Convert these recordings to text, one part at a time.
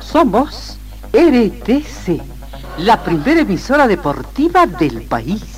Somos RTC, la primera emisora deportiva del país.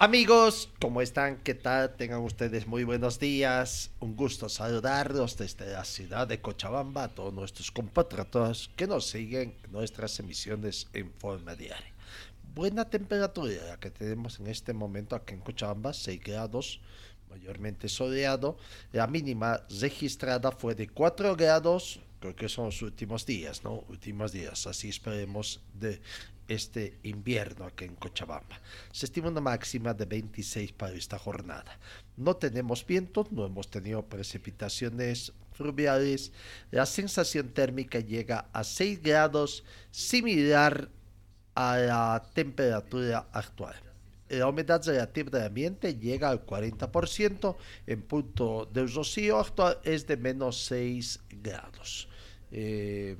Amigos, ¿cómo están? ¿Qué tal? Tengan ustedes muy buenos días. Un gusto saludarlos desde la ciudad de Cochabamba a todos nuestros compatriotas que nos siguen en nuestras emisiones en forma diaria. Buena temperatura la que tenemos en este momento aquí en Cochabamba, 6 grados, mayormente soleado. La mínima registrada fue de 4 grados, creo que son los últimos días, ¿no? Últimos días, así esperemos de este invierno aquí en Cochabamba. Se estima una máxima de 26 para esta jornada. No tenemos viento, no hemos tenido precipitaciones fluviales. La sensación térmica llega a 6 grados, similar a la temperatura actual. La humedad relativa del ambiente llega al 40%, en punto de rocío actual es de menos 6 grados. Eh,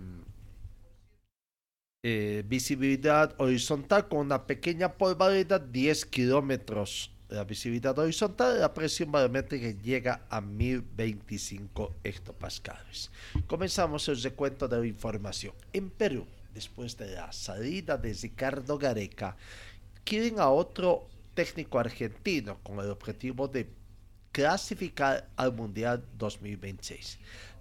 eh, visibilidad horizontal con una pequeña polvareda 10 kilómetros. La visibilidad horizontal, la presión barométrica llega a 1025 hectopascales. Comenzamos el recuento de la información. En Perú, después de la salida de Ricardo Gareca, quieren a otro técnico argentino con el objetivo de clasificar al Mundial 2026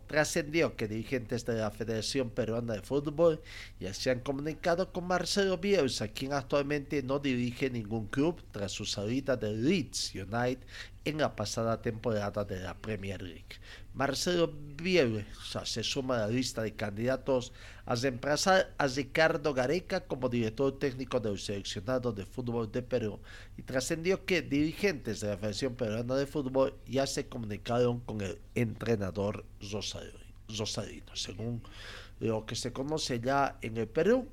trascendió que dirigentes de la Federación Peruana de Fútbol ya se han comunicado con Marcelo Bielsa, quien actualmente no dirige ningún club tras su salida de Leeds United en la pasada temporada de la Premier League. Marcelo Bielsa se suma a la lista de candidatos a reemplazar a Ricardo Gareca como director técnico del seleccionado de fútbol de Perú y trascendió que dirigentes de la Federación Peruana de Fútbol ya se comunicaron con el entrenador Rosarino. Según lo que se conoce ya en el Perú,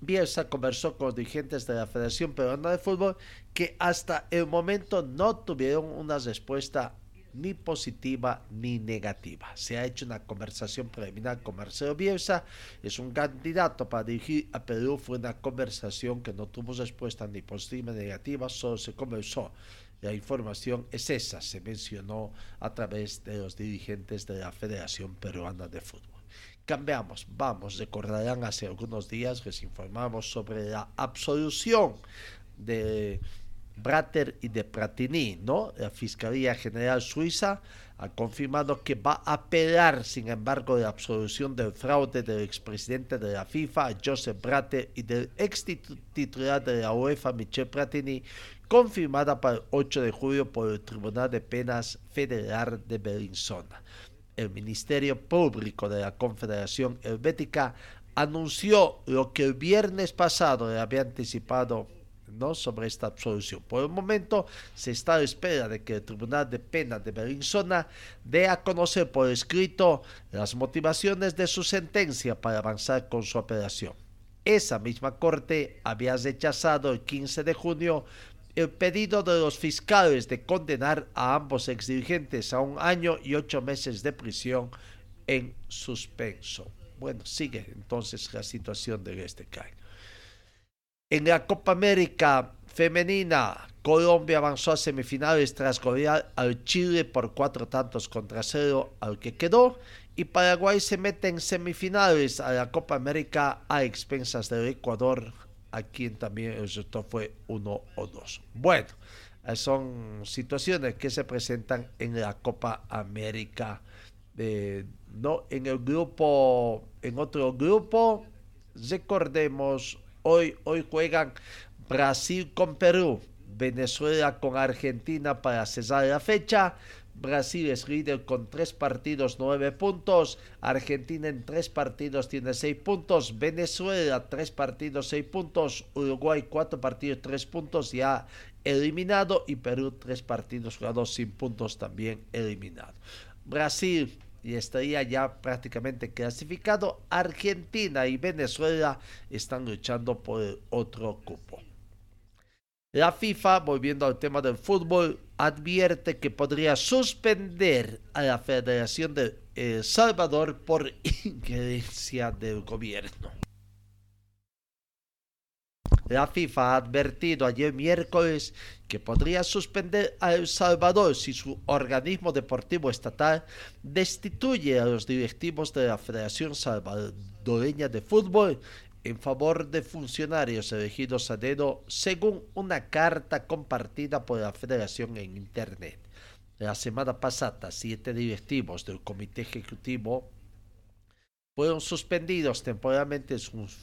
Bielsa conversó con los dirigentes de la Federación Peruana de Fútbol que hasta el momento no tuvieron una respuesta ni positiva ni negativa. Se ha hecho una conversación preliminar con Marcelo Bielsa, es un candidato para dirigir a Perú, fue una conversación que no tuvo respuesta ni positiva ni negativa, solo se conversó. La información es esa, se mencionó a través de los dirigentes de la Federación Peruana de Fútbol. Cambiamos, vamos, recordarán hace algunos días les informamos sobre la absolución de Bratter y de Pratini, ¿no? La Fiscalía General Suiza ha confirmado que va a apelar, sin embargo, la absolución del fraude del expresidente de la FIFA, Joseph Bratter, y del ex titular de la UEFA, Michel Pratini, confirmada para el 8 de julio por el Tribunal de Penas Federal de Bellinzona. El Ministerio Público de la Confederación Helvética anunció lo que el viernes pasado había anticipado ¿no? sobre esta absolución. Por el momento se está a la espera de que el Tribunal de Pena de Bellinzona dé a conocer por escrito las motivaciones de su sentencia para avanzar con su apelación. Esa misma corte había rechazado el 15 de junio el pedido de los fiscales de condenar a ambos exdirigentes a un año y ocho meses de prisión en suspenso. Bueno, sigue entonces la situación de este caso. En la Copa América femenina, Colombia avanzó a semifinales tras golear al Chile por cuatro tantos contra cero al que quedó y Paraguay se mete en semifinales a la Copa América a expensas del Ecuador, a quien también el resultado fue 1 o 2. Bueno, son situaciones que se presentan en la Copa América. no en el grupo, en otro grupo, recordemos Hoy, juegan Brasil con Perú, Venezuela con Argentina para cesar la fecha, Brasil es líder con tres partidos, nueve puntos. Argentina en tres partidos tiene seis puntos. Venezuela, tres partidos, seis puntos. Uruguay, cuatro partidos, tres puntos, ya eliminado. Y Perú, tres partidos jugados sin puntos, también eliminado. Brasil y estaría ya prácticamente clasificado. Argentina y Venezuela están luchando por otro cupo. La FIFA, volviendo al tema del fútbol, advierte que podría suspender a la Federación de El Salvador por injerencia del gobierno. La FIFA ha advertido ayer miércoles que podría suspender a El Salvador si su organismo deportivo estatal destituye a los directivos de la Federación Salvadoreña de Fútbol en favor de funcionarios elegidos a dedo según una carta compartida por la federación en Internet. La semana pasada, siete directivos del comité ejecutivo fueron suspendidos temporalmente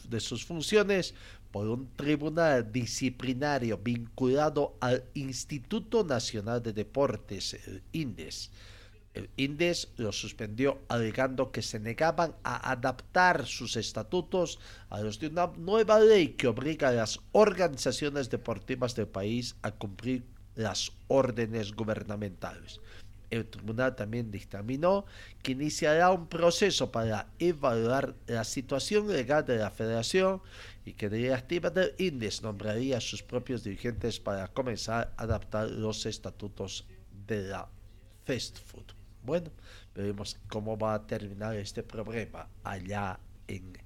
de sus funciones por un tribunal disciplinario vinculado al Instituto Nacional de Deportes, el INDES el INDES lo suspendió alegando que se negaban a adaptar sus estatutos a los de una nueva ley que obliga a las organizaciones deportivas del país a cumplir las órdenes gubernamentales. El tribunal también dictaminó que iniciará un proceso para evaluar la situación legal de la federación y que directiva del INDES nombraría a sus propios dirigentes para comenzar a adaptar los estatutos de la fast food. Bueno, veremos cómo va a terminar este problema allá en,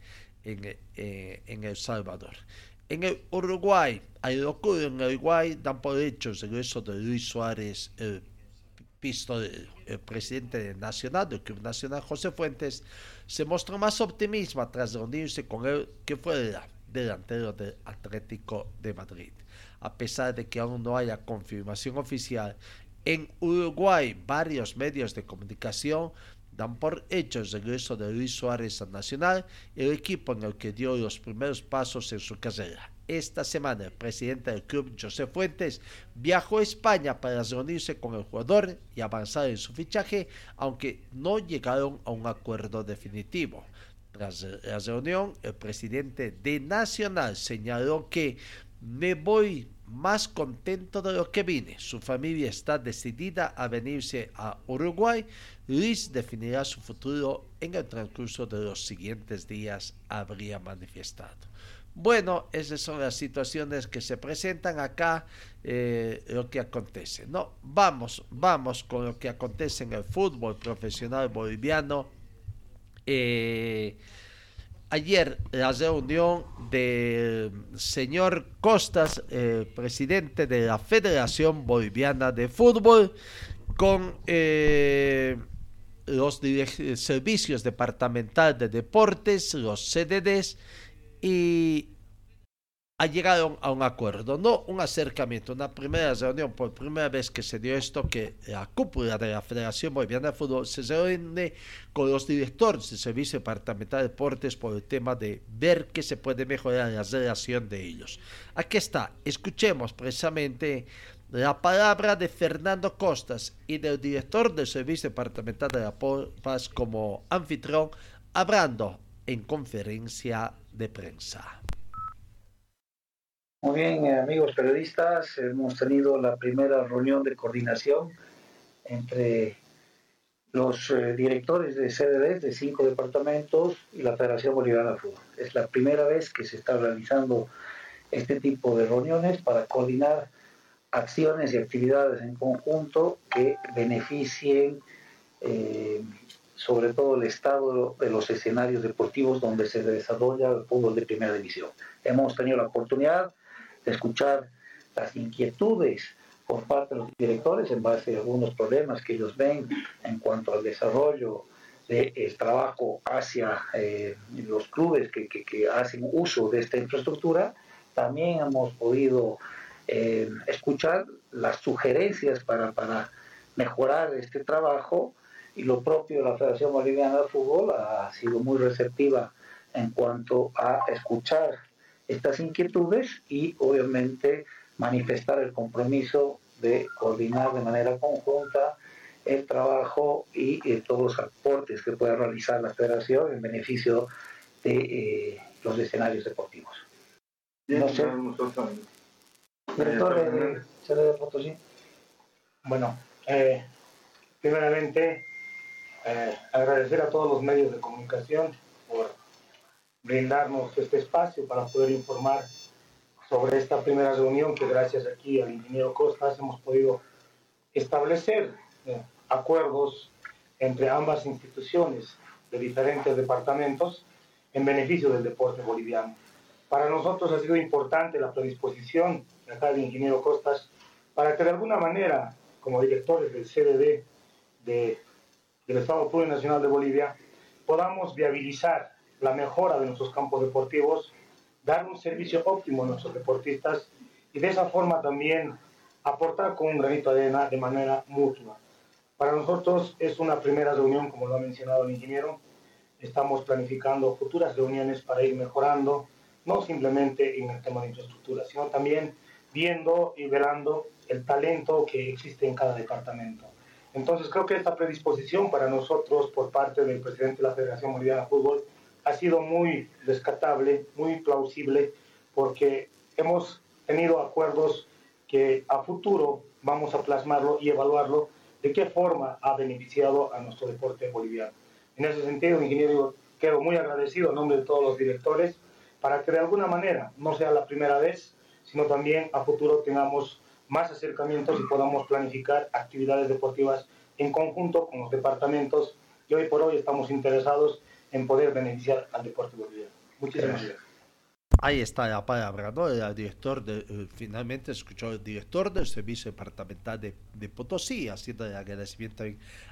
en, eh, El Salvador. En el Uruguay, hay locura en Uruguay, dan por hecho el regreso de Luis Suárez, el pistolero. El presidente del Nacional, del Club Nacional, José Fuentes, se mostró más optimista tras reunirse con él que fue delantero del Atlético de Madrid. A pesar de que aún no haya confirmación oficial, en Uruguay, varios medios de comunicación dan por hecho el regreso de Luis Suárez al Nacional, el equipo en el que dio los primeros pasos en su carrera. Esta semana, el presidente del club, José Fuentes, viajó a España para reunirse con el jugador y avanzar en su fichaje, aunque no llegaron a un acuerdo definitivo. Tras la reunión, el presidente de Nacional señaló que me voy más contento de lo que vine. Su familia está decidida a venirse a Uruguay. Luis definirá su futuro en el transcurso de los siguientes días, habría manifestado. Bueno, esas son las situaciones que se presentan acá, eh, lo que acontece. No, vamos, vamos con lo que acontece en el fútbol profesional boliviano. Eh, ayer la reunión del señor Costas, presidente de la Federación Boliviana de Fútbol, con eh, los servicios departamentales de deportes, los CDDs y llegaron a un acuerdo, no un acercamiento, una primera reunión, por primera vez que se dio esto, que la cúpula de la Federación Boliviana de Fútbol se reúne con los directores del Servicio Departamental de Deportes por el tema de ver qué se puede mejorar la relación de ellos. Aquí está, escuchemos precisamente la palabra de Fernando Costas y del director del Servicio Departamental de la Paz como anfitrión, hablando en conferencia de prensa. Muy bien, eh, amigos periodistas, hemos tenido la primera reunión de coordinación entre los eh, directores de CDD de cinco departamentos y la Federación Boliviana Fútbol. Es la primera vez que se está realizando este tipo de reuniones para coordinar acciones y actividades en conjunto que beneficien eh, sobre todo el estado de los escenarios deportivos donde se desarrolla el fútbol de primera división. Hemos tenido la oportunidad de escuchar las inquietudes por parte de los directores en base a algunos problemas que ellos ven en cuanto al desarrollo del trabajo hacia eh, los clubes que, hacen uso de esta infraestructura. También hemos podido eh, escuchar las sugerencias para, para mejorar este trabajo y lo propio de la Federación Boliviana de Fútbol ha sido muy receptiva en cuanto a escuchar estas inquietudes y obviamente manifestar el compromiso de coordinar de manera conjunta el trabajo y eh, todos los aportes que pueda realizar la federación en beneficio de eh, los escenarios deportivos. No sé. Director de Potosí. Bueno, eh, primeramente eh, agradecer a todos los medios de comunicación por brindarnos este espacio para poder informar sobre esta primera reunión que gracias aquí al ingeniero Costas hemos podido establecer eh, acuerdos entre ambas instituciones de diferentes departamentos en beneficio del deporte boliviano. Para nosotros ha sido importante la predisposición de acá del ingeniero Costas para que de alguna manera, como directores del CDD de, del Estado Plurinacional de Bolivia, podamos viabilizar la mejora de nuestros campos deportivos, dar un servicio óptimo a nuestros deportistas y de esa forma también aportar con un granito de arena de manera mutua. Para nosotros es una primera reunión, como lo ha mencionado el ingeniero. Estamos planificando futuras reuniones para ir mejorando, no simplemente en el tema de infraestructura, sino también viendo y velando el talento que existe en cada departamento. Entonces creo que esta predisposición para nosotros por parte del presidente de la Federación Boliviana de Fútbol ha sido muy rescatable, muy plausible, porque hemos tenido acuerdos que a futuro vamos a plasmarlo y evaluarlo de qué forma ha beneficiado a nuestro deporte boliviano. En ese sentido, ingeniero, quedo muy agradecido en nombre de todos los directores para que de alguna manera no sea la primera vez, sino también a futuro tengamos más acercamientos y podamos planificar actividades deportivas en conjunto con los departamentos y hoy por hoy estamos interesados en poder beneficiar al deporte boliviano. Muchísimas gracias. Ahí está la palabra, ¿no? El director de, eh, finalmente escuchó el director del Servicio Departamental de, de Potosí haciendo el agradecimiento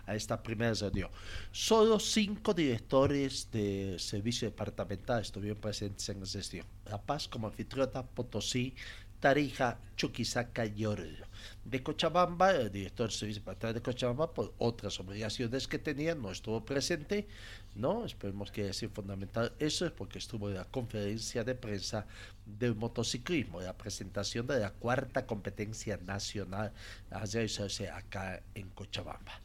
a esta primera reunión. Solo cinco directores del Servicio Departamental estuvieron presentes en la sesión. La Paz como anfitriona, Potosí, Tarija, Chuquisaca y Oruro. De Cochabamba, el director del Servicio Departamental de Cochabamba, por otras obligaciones que tenía, no estuvo presente ¿no? Esperemos que sea fundamental eso, es porque estuvo en la conferencia de prensa del motociclismo, la presentación de la cuarta competencia nacional a realizarse acá en Cochabamba.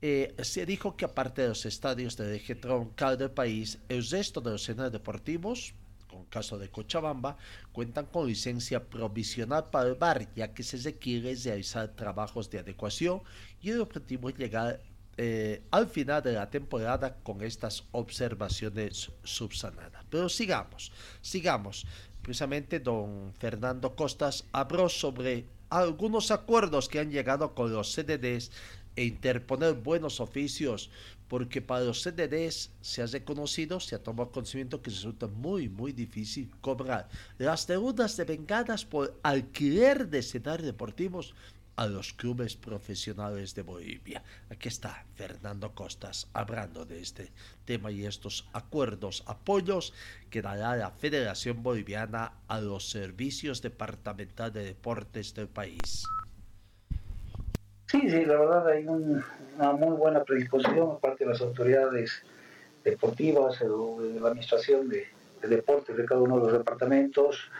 Eh, se dijo que aparte de los estadios de eje troncal del país, el resto de los escenarios deportivos, con caso de Cochabamba, cuentan con licencia provisional para el bar, ya que se requiere realizar trabajos de adecuación y el objetivo es llegar eh, al final de la temporada con estas observaciones subsanadas. Pero sigamos, sigamos. Precisamente don Fernando Costas habló sobre algunos acuerdos que han llegado con los CDDs e interponer buenos oficios, porque para los CDDs se ha reconocido, se ha tomado conocimiento que resulta muy, muy difícil cobrar las deudas devengadas por alquiler de escenarios deportivos a los clubes profesionales de Bolivia. Aquí está Fernando Costas hablando de este tema y estos acuerdos, apoyos que dará la Federación Boliviana a los servicios departamentales de deportes del país. Sí, sí, la verdad hay una muy buena predisposición por parte de las autoridades deportivas o de la administración de, de deportes de cada uno de los departamentos.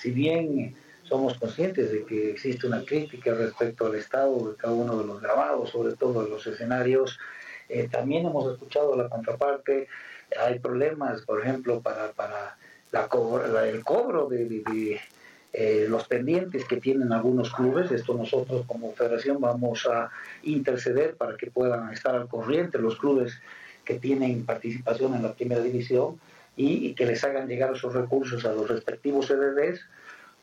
Si bien somos conscientes de que existe una crítica respecto al estado de cada uno de los grabados, sobre todo de los escenarios. Eh, también hemos escuchado la contraparte, hay problemas, por ejemplo, para, para la, el cobro de, eh, los pendientes que tienen algunos clubes. Esto nosotros como federación vamos a interceder para que puedan estar al corriente los clubes que tienen participación en la primera división y, y que les hagan llegar esos recursos a los respectivos CDDs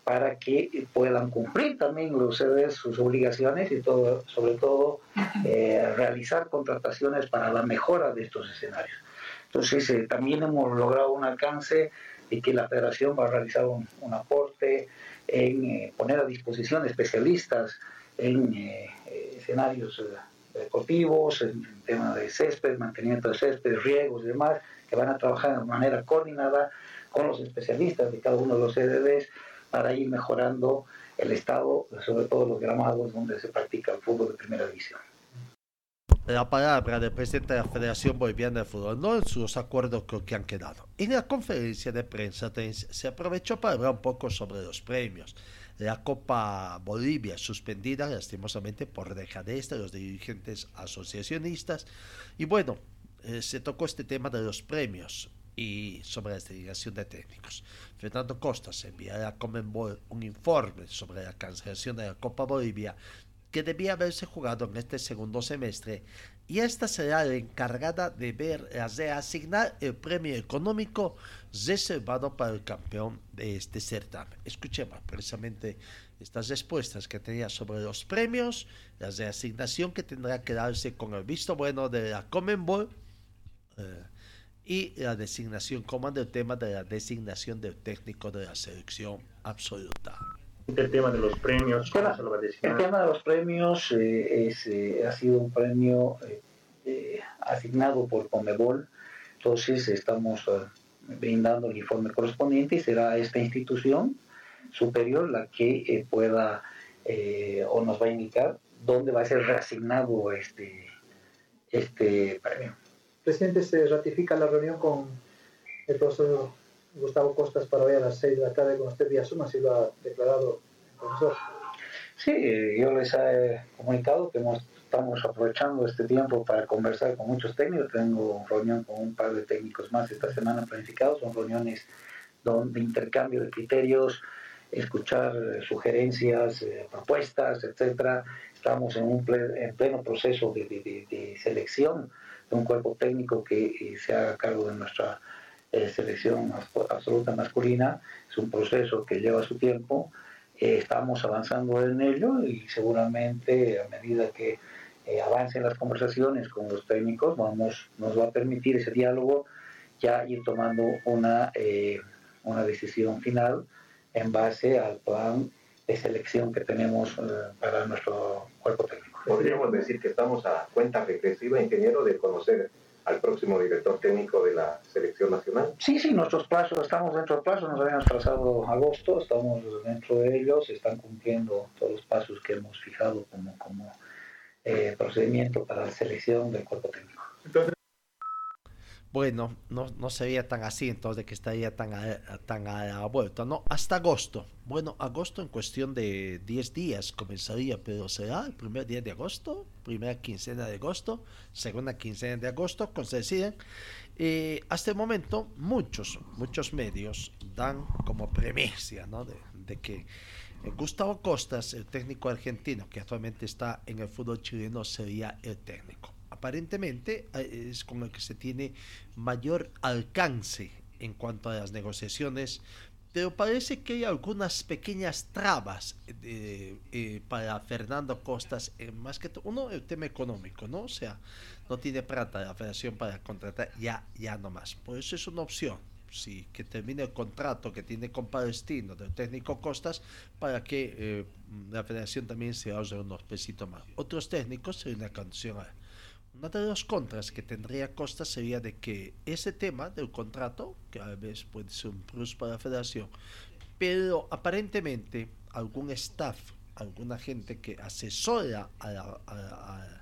para que puedan cumplir también los sus obligaciones y todo, sobre todo eh, realizar contrataciones para la mejora de estos escenarios. Entonces eh, también hemos logrado un alcance de que la federación va a realizar un, aporte en eh, poner a disposición especialistas en escenarios deportivos, en, en tema de césped, mantenimiento de césped, riegos y demás, que van a trabajar de manera coordinada con los especialistas de cada uno de los CDDs para ir mejorando el estado, sobre todo los gramados donde se practica el fútbol de primera división. La palabra del presidente de la Federación Boliviana de Fútbol, no en sus acuerdos que han quedado. En la conferencia de prensa se aprovechó para hablar un poco sobre los premios. la Copa Bolivia suspendida lastimosamente por dejadez de los dirigentes asociacionistas. Y bueno, eh, se tocó este tema de los premios y sobre la designación de técnicos. Fernando Costas enviará a Comenbol un informe sobre la cancelación de la Copa Bolivia que debía haberse jugado en este segundo semestre y esta será la encargada de ver, de asignar el premio económico reservado para el campeón de este certamen. Escuchemos precisamente estas respuestas que tenía sobre los premios, la reasignación que tendrá que darse con el visto bueno de la Comenbol eh, y la designación, como el tema de la designación del técnico de la selección absoluta el tema de los premios. el tema de los premios eh, eh, ha sido un premio eh, asignado por Comebol, entonces estamos brindando el informe correspondiente y será esta institución superior la que pueda o nos va a indicar dónde va a ser reasignado este, este premio. Presidente, se ratifica la reunión con el profesor Gustavo Costas para hoy a las 6 de la tarde con usted vía Zoom, así lo ha declarado el profesor. Sí, yo les he comunicado que estamos aprovechando este tiempo para conversar con muchos técnicos. Tengo reunión con un par de técnicos más esta semana planificados. Son reuniones de intercambio de criterios, escuchar eh, sugerencias, eh, propuestas, etcétera. Estamos en un en pleno proceso de, selección de un cuerpo técnico que eh, se haga cargo de nuestra selección absoluta masculina. Es un proceso que lleva su tiempo. estamos avanzando en ello y seguramente a medida que avancen las conversaciones con los técnicos vamos, nos va a permitir ese diálogo ya ir tomando una, una decisión final en base al plan de selección que tenemos eh, para nuestro cuerpo técnico. Podríamos decir que estamos a cuenta regresiva, ingeniero, de conocer al próximo director técnico de la selección nacional. Sí, sí, nuestros plazos, estamos dentro del plazo, nos habíamos trazado agosto, estamos dentro de ellos, están cumpliendo todos los pasos que hemos fijado como, como eh, procedimiento para la selección del cuerpo técnico. Entonces, bueno, no, no se veía tan así, entonces que estaría tan a, tan a la vuelta, ¿no? Hasta agosto. Bueno, agosto en cuestión de 10 días comenzaría, pero será el primer día de agosto, primera quincena de agosto, segunda quincena de agosto, cuando se deciden. Eh, hasta el momento, muchos, muchos medios dan como premisa, ¿no? De, de que eh, Gustavo Costas, el técnico argentino que actualmente está en el fútbol chileno, sería el técnico aparentemente eh, es con el que se tiene mayor alcance en cuanto a las negociaciones, pero parece que hay algunas pequeñas trabas eh, eh, para Fernando Costas, más que todo, uno, el tema económico, ¿no? O sea, no tiene plata la federación para contratar ya, ya no más. Por eso es una opción, sí, que termine el contrato que tiene con Palestino del técnico Costas para que la federación también se ahorre unos pesitos más. Otros técnicos sería una condición una de las contras que tendría Costa sería de que ese tema del contrato, que a veces puede ser un plus para la federación, pero aparentemente algún staff, alguna gente que asesora a, a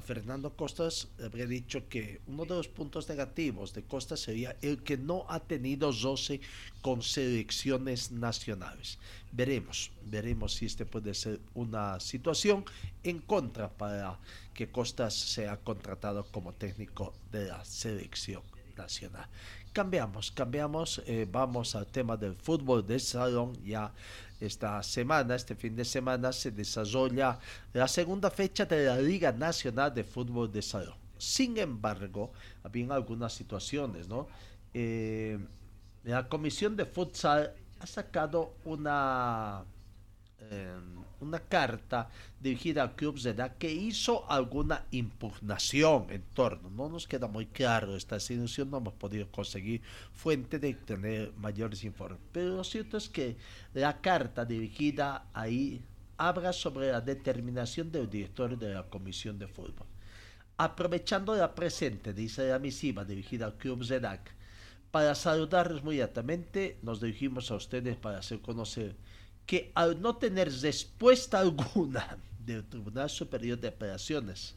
Fernando Costas habría dicho que uno de los puntos negativos de Costas sería el que no ha tenido roce con selecciones nacionales. Veremos, veremos si este puede ser una situación en contra para que Costas sea contratado como técnico de la selección nacional. Cambiamos, cambiamos, eh, vamos al tema del fútbol de salón. Ya esta semana, este fin de semana, se desarrolla la segunda fecha de la Liga Nacional de Fútbol de Salón. Sin embargo, había algunas situaciones, ¿no? Eh, la Comisión de Futsal ha sacado una una carta dirigida al club que hizo alguna impugnación en torno. No nos queda muy claro esta situación, no hemos podido conseguir fuente de tener mayores informes. Pero lo cierto es que la carta dirigida ahí habla sobre la determinación del director de la Comisión de Fútbol. Aprovechando la presente, dice la misiva dirigida al club ZEDAC, para saludarles muy atentamente, nos dirigimos a ustedes para hacer conocer que al no tener respuesta alguna del Tribunal Superior de Apelaciones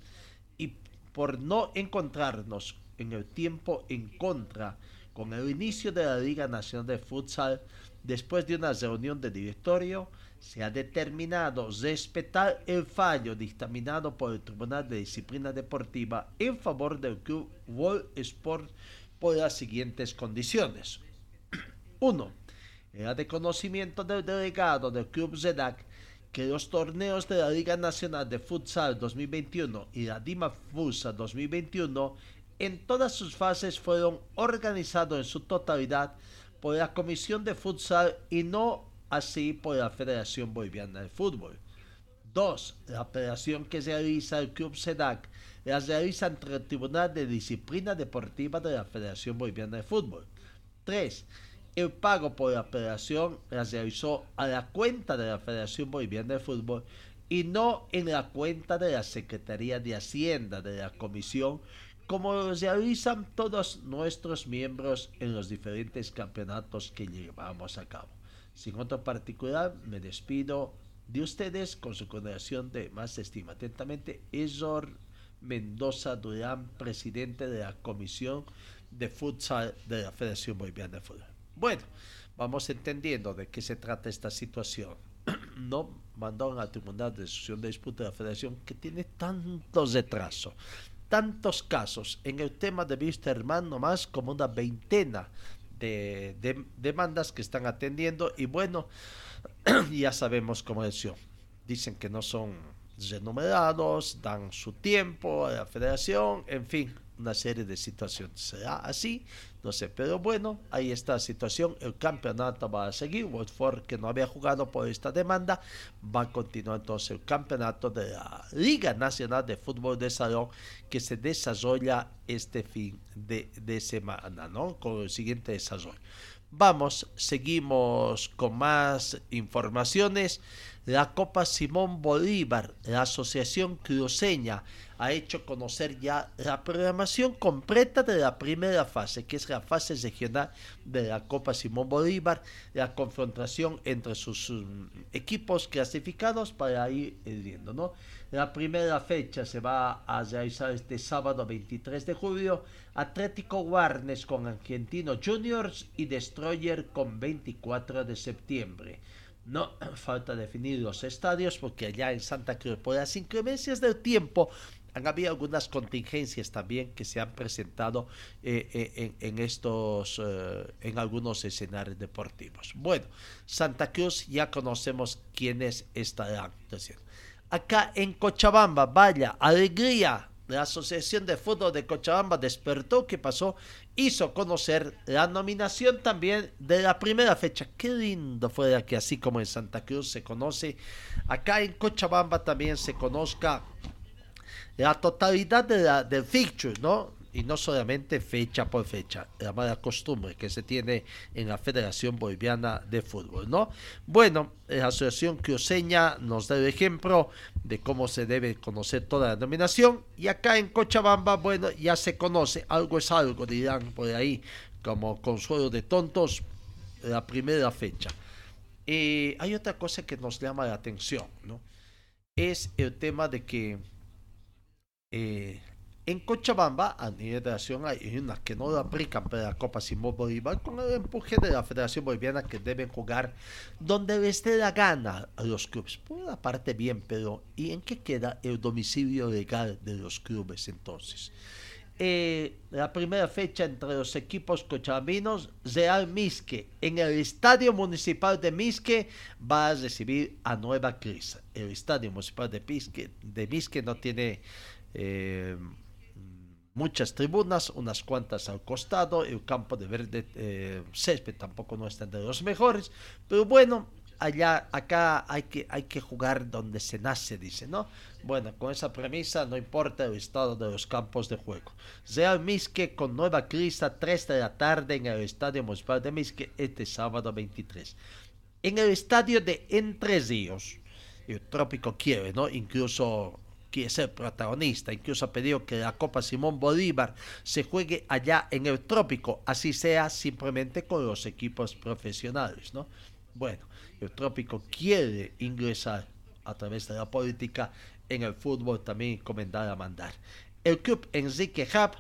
y por no encontrarnos en el tiempo en contra con el inicio de la Liga Nacional de Futsal, después de una reunión de directorio, se ha determinado respetar el fallo dictaminado por el Tribunal de Disciplina Deportiva en favor del Club World Sport por las siguientes condiciones. 1. Era de conocimiento del delegado del Club ZEDAC que los torneos de la Liga Nacional de Futsal 2021 y la Dima Fusa 2021 en todas sus fases fueron organizados en su totalidad por la Comisión de Futsal y no así por la Federación Boliviana de Fútbol. 2. La operación que realiza el Club SEDAC la realiza ante el Tribunal de Disciplina Deportiva de la Federación Boliviana de Fútbol. 3. El pago por la operación la realizó a la cuenta de la Federación Boliviana de Fútbol y no en la cuenta de la Secretaría de Hacienda de la Comisión como lo realizan todos nuestros miembros en los diferentes campeonatos que llevamos a cabo. Sin otro particular, me despido de ustedes con su consideración de más estima. Atentamente, Ezor Mendoza Durán, presidente de la Comisión de Futsal de la Federación Boliviana de Fútbol. Bueno, vamos entendiendo de qué se trata esta situación. no mandaron al Tribunal de Decisión de Disputa de la Federación que tiene tantos retrasos tantos casos. En el tema de Vista Hermano, más como una veintena de, demandas que están atendiendo. Y bueno, ya sabemos cómo es. Dicen que no son renumerados, dan su tiempo a la federación, en fin, una serie de situaciones. ¿Será así? No sé, pero bueno, ahí está la situación. El campeonato va a seguir. Watford, que no había jugado por esta demanda, va a continuar entonces el campeonato de la Liga Nacional de Fútbol de Salón que se desarrolla este fin de, de semana, ¿no? Con el siguiente desarrollo. Vamos, seguimos con más informaciones. La Copa Simón Bolívar, la Asociación Cruceña, ha hecho conocer ya la programación completa de la primera fase, que es la fase regional de la Copa Simón Bolívar, la confrontación entre sus um, equipos clasificados para ir viendo, ¿no? La primera fecha se va a realizar este sábado 23 de julio, Atlético Warnes con Argentino Juniors y Destroyer con 24 de septiembre. No falta definir los estadios porque allá en Santa Cruz, por las inclemencias del tiempo, han habido algunas contingencias también que se han presentado eh, eh, en, estos, eh, en algunos escenarios deportivos. Bueno, Santa Cruz ya conocemos quiénes estarán. Acá en Cochabamba, vaya, alegría. La Asociación de Fútbol de Cochabamba despertó, ¿qué pasó? Hizo conocer la nominación también de la primera fecha. Qué lindo fue que así como en Santa Cruz se conoce, acá en Cochabamba también se conozca la totalidad de la, del ¿no? Y no solamente fecha por fecha, la mala costumbre que se tiene en la Federación Boliviana de Fútbol, ¿no? Bueno, la Asociación Cruceña nos da el ejemplo de cómo se debe conocer toda la denominación. Y acá en Cochabamba, bueno, ya se conoce, algo es algo, dirán por ahí, como consuelo de tontos, la primera fecha. Y hay otra cosa que nos llama la atención, ¿no? Es el tema de que eh, en Cochabamba, a nivel de nación, hay unas que no lo aplican para la Copa Simón Bolívar con el empuje de la Federación Boliviana que deben jugar donde les dé la gana a los clubes. Por una parte, bien, pero ¿y en qué queda el domicilio legal de los clubes entonces? Eh, la primera fecha entre los equipos cochabambinos, Real Misque, en el Estadio Municipal de Misque, va a recibir a Nueva Crisa. El Estadio Municipal de, Misque, de Misque no tiene eh, muchas tribunas, unas cuantas al costado, el campo de verde eh, césped tampoco no está de los mejores, pero bueno, allá, acá hay que, hay que jugar donde se nace, dice, ¿no? Bueno, con esa premisa no importa el estado de los campos de juego. Real Misque con Nueva Crista, 3 de la tarde en el Estadio Municipal de Misque, este sábado 23. En el Estadio de Entre Ríos, el Trópico quiere, ¿no? Incluso quiere ser protagonista. Incluso ha pedido que la Copa Simón Bolívar se juegue allá en el trópico, así sea simplemente con los equipos profesionales, ¿no? Bueno, el trópico quiere ingresar a través de la política en el fútbol también comenzar a mandar. El club Enrique Hub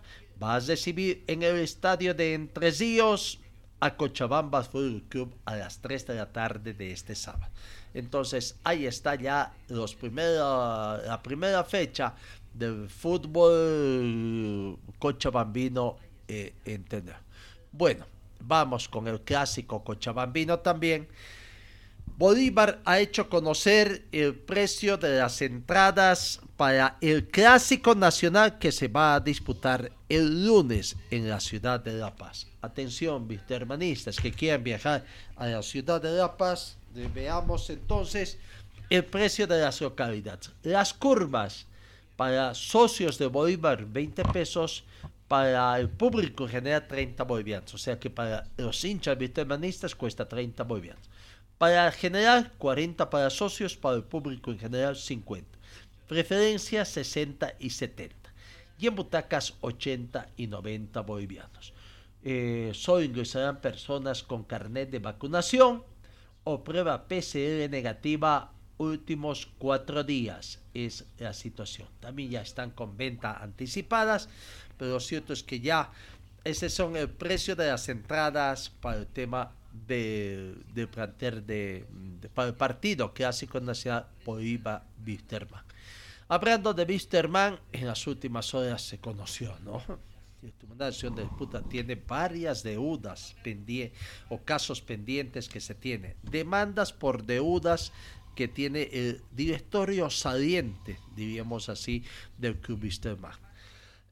va a recibir en el estadio de Entre Ríos a Cochabamba Fútbol Club a las 3 de la tarde de este sábado. Entonces ahí está ya la primera fecha del fútbol cochabambino eh, entender. Bueno, vamos con el clásico cochabambino también. Bolívar ha hecho conocer el precio de las entradas para el clásico nacional que se va a disputar el lunes en la ciudad de La Paz. Atención, hermanistas que quieran viajar a la ciudad de La Paz, veamos entonces el precio de las localidades. Las curvas para socios de Bolívar 20 pesos, para el público en general 30 bolivianos, o sea que para los hinchas hermanistas cuesta 30 bolivianos. Para general 40 para socios, para el público en general 50. Preferencia 60 y 70. Y en butacas 80 y 90 bolivianos. Eh, solo ingresarán personas con carnet de vacunación o prueba PCR negativa últimos cuatro días es la situación. También ya están con venta anticipadas, pero lo cierto es que ya ese son el precio de las entradas para el tema de, de planter de, para el partido clásico nacional Iba Wisterman. Hablando de Wisterman, en las últimas horas se conoció, ¿no? Tribunal de Disputa tiene varias deudas pendientes o casos pendientes que se tienen. Demandas por deudas que tiene el directorio saliente, diríamos así, del Club.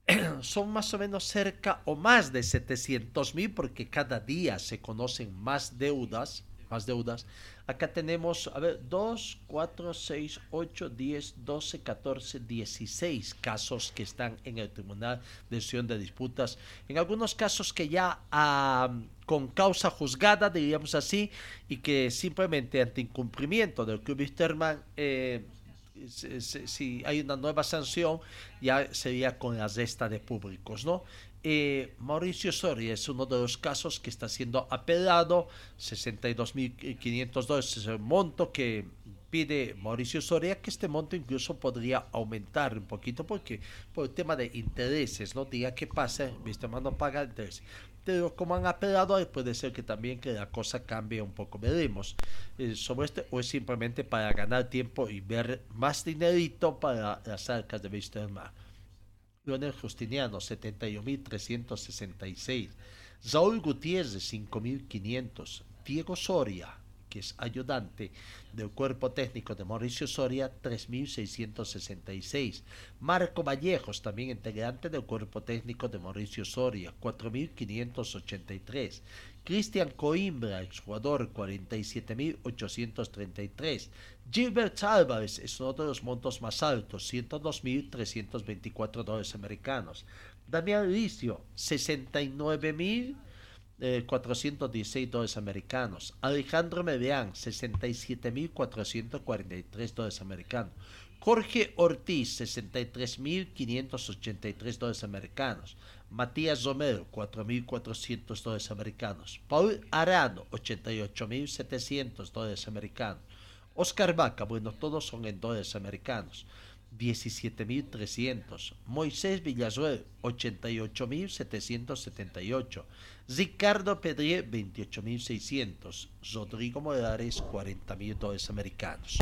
Son más o menos cerca o más de 700 mil porque cada día se conocen más deudas, más deudas Acá tenemos, a ver, 2, 4, 6, 8, 10, 12, 14, 16 casos que están en el Tribunal de Decisión de Disputas. En algunos casos que ya con causa juzgada, diríamos así, y que simplemente ante incumplimiento del Club Wisterman, eh, si, hay una nueva sanción, ya sería con la resta de públicos, ¿no? Eh, Mauricio Soria es uno de los casos que está siendo apelado, 62.500 dólares es el monto que pide Mauricio Soria, que este monto incluso podría aumentar un poquito porque por el tema de intereses, no diga qué pasa, viste, no paga intereses. Como han apelado, puede ser que también que la cosa cambie un poco, veremos eh, sobre este, o es simplemente para ganar tiempo y ver más dinerito para las arcas de Mar. Leonel Justiniano, 71.366. Saúl Gutiérrez, 5.500. Diego Soria, ayudante del cuerpo técnico de Mauricio Soria, 3.666. Marco Vallejos, también integrante del cuerpo técnico de Mauricio Soria, 4.583. Cristian Coimbra, exjugador, 47.833. Gilbert Álvarez es uno de los montos más altos, 102.324 dólares americanos. Damián Licio, 69.416 dólares americanos. Alejandro Medián, 67.443 dólares americanos. Jorge Ortiz, 63.583 dólares americanos. Matías Romero, 4.400 dólares americanos. Paul Arano, 88.700 dólares americanos. Oscar Vaca, bueno, todos son en dólares americanos. 17.300. Moisés Villasuel, 88.778. Ricardo Pedrier, 28.600. Rodrigo Morales, 40.000 dólares americanos.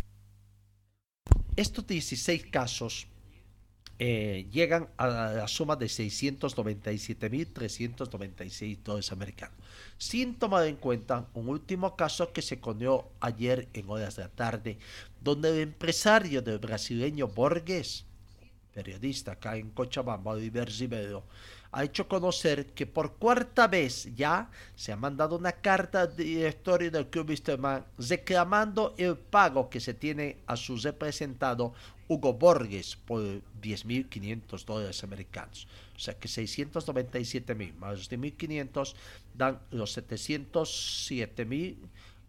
Estos 16 casos eh, llegan a la suma de 697.396 dólares americanos. Sin tomar en cuenta un último caso que se conoció ayer en horas de la tarde, donde el empresario del brasileño Borges, periodista acá en Cochabamba, Oliver Ribeiro, ha hecho conocer que por cuarta vez ya se ha mandado una carta al directorio del Club reclamando el pago que se tiene a su representado Hugo Borges por 10.500 dólares americanos. O sea que 697.000 más 1.500 dan los 707.896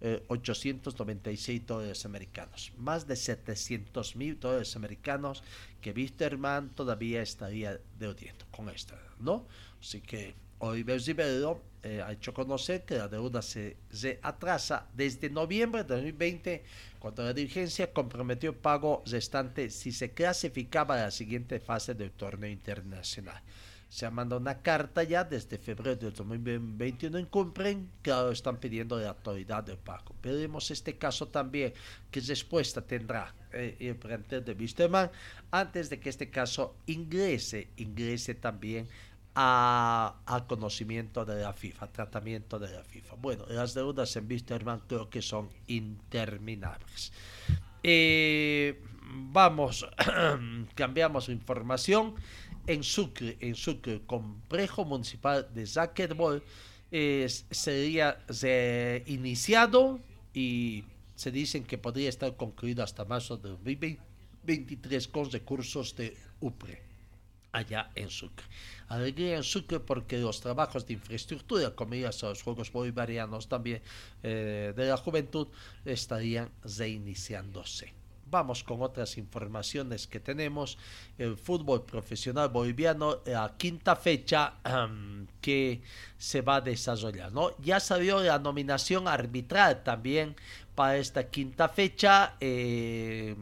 eh, dólares americanos. Más de 700.000 dólares americanos que Wisterman todavía estaría deudando con esto. ¿no? Así que Oliver Rivero eh, ha hecho conocer que la deuda se, atrasa desde noviembre de 2020, cuando la dirigencia comprometió pago restante si se clasificaba a la siguiente fase del torneo internacional. se ha mandado una carta ya desde febrero del 2021 incumplen, claro, están pidiendo la autoridad de pago. Veremos este caso también, qué respuesta tendrá eh, el plantel de Wisterman antes de que este caso ingrese, ingrese también a, conocimiento de la FIFA, tratamiento de la FIFA. Bueno, las deudas en Wisterman creo que son interminables. Eh, vamos, cambiamos información en Sucre, en Sucre, complejo municipal de Zaquerbol, eh, sería iniciado y se dicen que podría estar concluido hasta marzo de 2023 con recursos de UPRE allá en Sucre. Alegría en Sucre porque los trabajos de infraestructura, como ya son los Juegos Bolivarianos también eh, de la Juventud, estarían reiniciándose. Vamos con otras informaciones que tenemos. El fútbol profesional boliviano, la quinta fecha que se va a desarrollar. ¿no? Ya salió la nominación arbitral también para esta quinta fecha. Eh,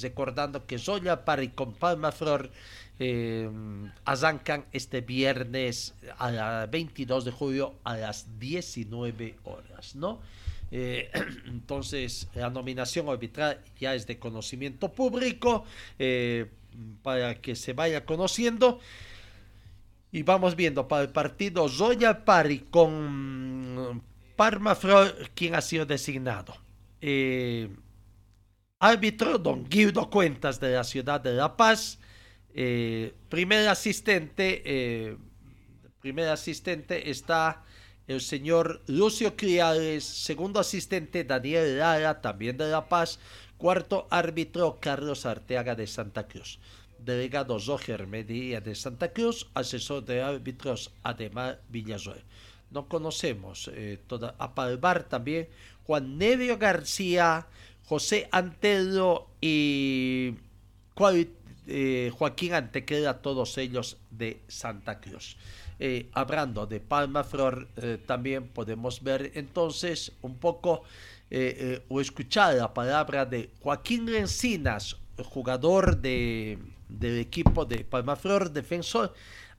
recordando que Zoya Pari con Palma Flor eh, arrancan este viernes a 22 de julio a las 19 horas. ¿no? Eh, entonces, la nominación arbitral ya es de conocimiento público eh, para que se vaya conociendo. Y vamos viendo para el partido Zoya Pari con Parma Flor, quien ha sido designado. Eh, árbitro Don Guido Cuentas de la ciudad de La Paz. Primer asistente, primer asistente está el señor Lucio Criales, segundo asistente Daniel Lara, también de La Paz, cuarto árbitro Carlos Arteaga de Santa Cruz, delegado Roger Medina de Santa Cruz, asesor de árbitros Ademar Villasuel. No conocemos eh, toda, a también Juan Nevio García, José Antelo y eh, Joaquín Antequera, todos ellos de Santa Cruz. Eh, hablando de Palma Flor, eh, también podemos ver entonces un poco eh, o escuchar la palabra de Joaquín Rencinas, jugador de, del equipo de Palma Flor, defensor,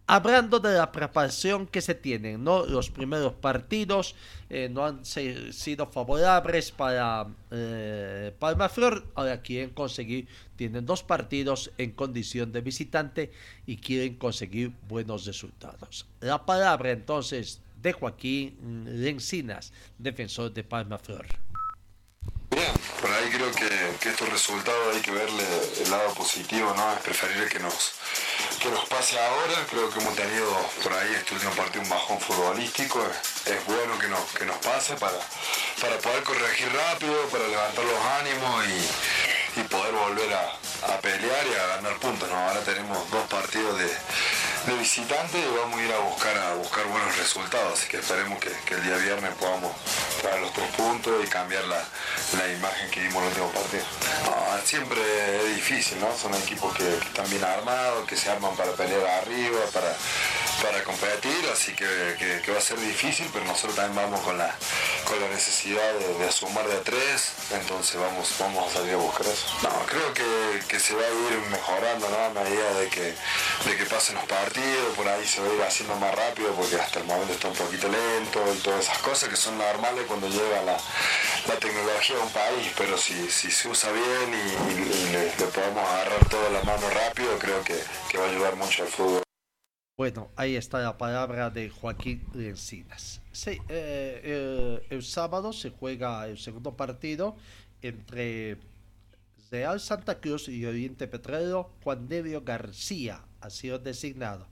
hablando de la preparación que se tienen, ¿no? Los primeros partidos eh, no han sido favorables para eh, Palmaflor, ahora quieren conseguir, tienen dos partidos en condición de visitante y quieren conseguir buenos resultados. La palabra entonces de Joaquín Lencinas, defensor de Palmaflor. Bien, por ahí creo que, que estos resultados hay que verle el lado positivo, ¿no? Es preferible que nos que nos pase ahora. Creo que hemos tenido por ahí este último partido un bajón futbolístico. Es bueno que nos, que nos pase para, para poder corregir rápido, para levantar los ánimos y, y poder volver a, pelear y a ganar puntos. ¿no? Ahora tenemos dos partidos de, de visitante vamos a ir a buscar a buscar buenos resultados. Así que esperemos que, el día viernes podamos traer los tres puntos y cambiar la, la imagen que dimos en el último partido. No, siempre es difícil, ¿no? Son equipos que, están bien armados, que se arman para pelear arriba, para, para competir, así que, que, va a ser difícil, pero nosotros también vamos con la, con la necesidad de, de sumar de a tres, entonces vamos, vamos a salir a buscar eso. No, creo que, que se va a ir mejorando. A medida de que, de que pasen los partidos, por ahí se va a ir haciendo más rápido, porque hasta el momento está un poquito lento y todas esas cosas que son normales cuando llega la, la tecnología a un país, pero si, si se usa bien y, le, podemos agarrar toda la mano rápido, creo que, que va a ayudar mucho al fútbol. Bueno, ahí está la palabra de Joaquín Encinas. Sí, eh, el, el, sábado se juega el segundo partido entre Real Santa Cruz y Oriente Petrolero. Juan Nevio García ha sido designado.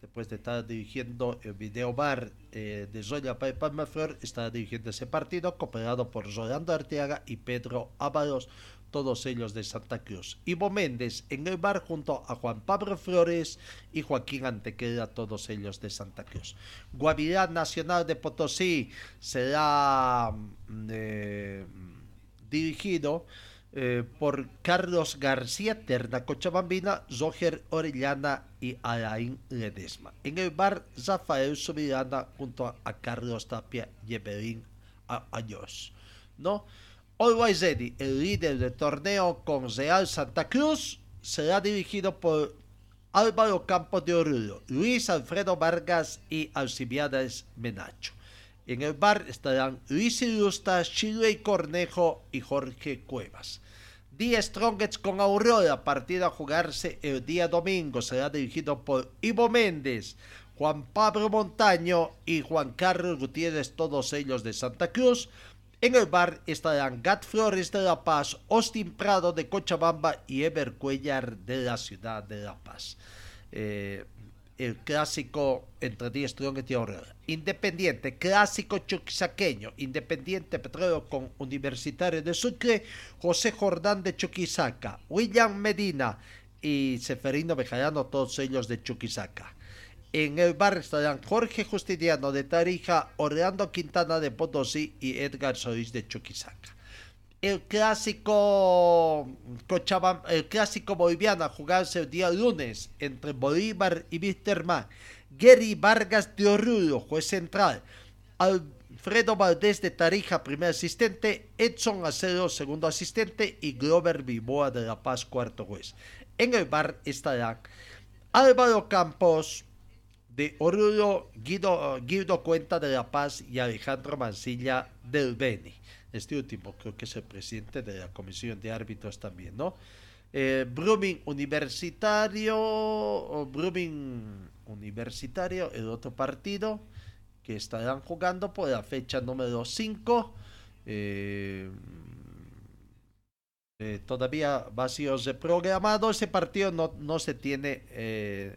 Después de estar dirigiendo el video bar eh, de Zoya Palmaflor, estará dirigiendo ese partido, cooperado por Rolando Arteaga y Pedro Ábalos todos ellos de Santa Cruz. Ivo Méndez en el bar junto a Juan Pablo Flores y Joaquín Antequera, todos ellos de Santa Cruz. Guavirá Nacional de Potosí será eh, dirigido eh, por Carlos García Terna Cochabambina, Roger Orellana y Alain Ledesma. En el bar Rafael Subirana junto a, Carlos Tapia y Evelyn Años. ¿No? Always Ready, el líder del torneo con Real Santa Cruz, será dirigido por Álvaro Campos de Oruro, Luis Alfredo Vargas y Alcibiades Menacho. En el bar estarán Luis Ilusta, y Cornejo y Jorge Cuevas. The Strongets con Aurora, partido a jugarse el día domingo, será dirigido por Ivo Méndez, Juan Pablo Montaño y Juan Carlos Gutiérrez, todos ellos de Santa Cruz. En el bar estarán Gat Flores de La Paz, Austin Prado de Cochabamba y Ever Cuellar de la ciudad de La Paz. Eh, el clásico entre Díaz Strong y Aurora. Independiente, clásico chuquisaqueño, Independiente Petróleo con Universitario de Sucre, José Jordán de Chuquisaca, William Medina y Seferino Bejarano, todos ellos de Chuquisaca. En el bar estarán Jorge Justiniano de Tarija, Orlando Quintana de Potosí y Edgar Solís de Chuquisaca. El clásico el clásico boliviano a jugarse el día lunes entre Bolívar y Wisterman. Gary Vargas de Oruro, juez central. Alfredo Valdés de Tarija, primer asistente. Edson Acero, segundo asistente. Y Glover Viboa de La Paz, cuarto juez. En el bar estarán Álvaro Campos, de Oruro, Guido, Guido Cuenta de La Paz y Alejandro Mancilla del Beni. Este último creo que es el presidente de la Comisión de Árbitros también, ¿no? Eh, Brumming Universitario, Brumming Universitario, el otro partido que estarán jugando por la fecha número 5. Eh, eh, todavía vacíos de programado. Ese partido no, no se tiene eh,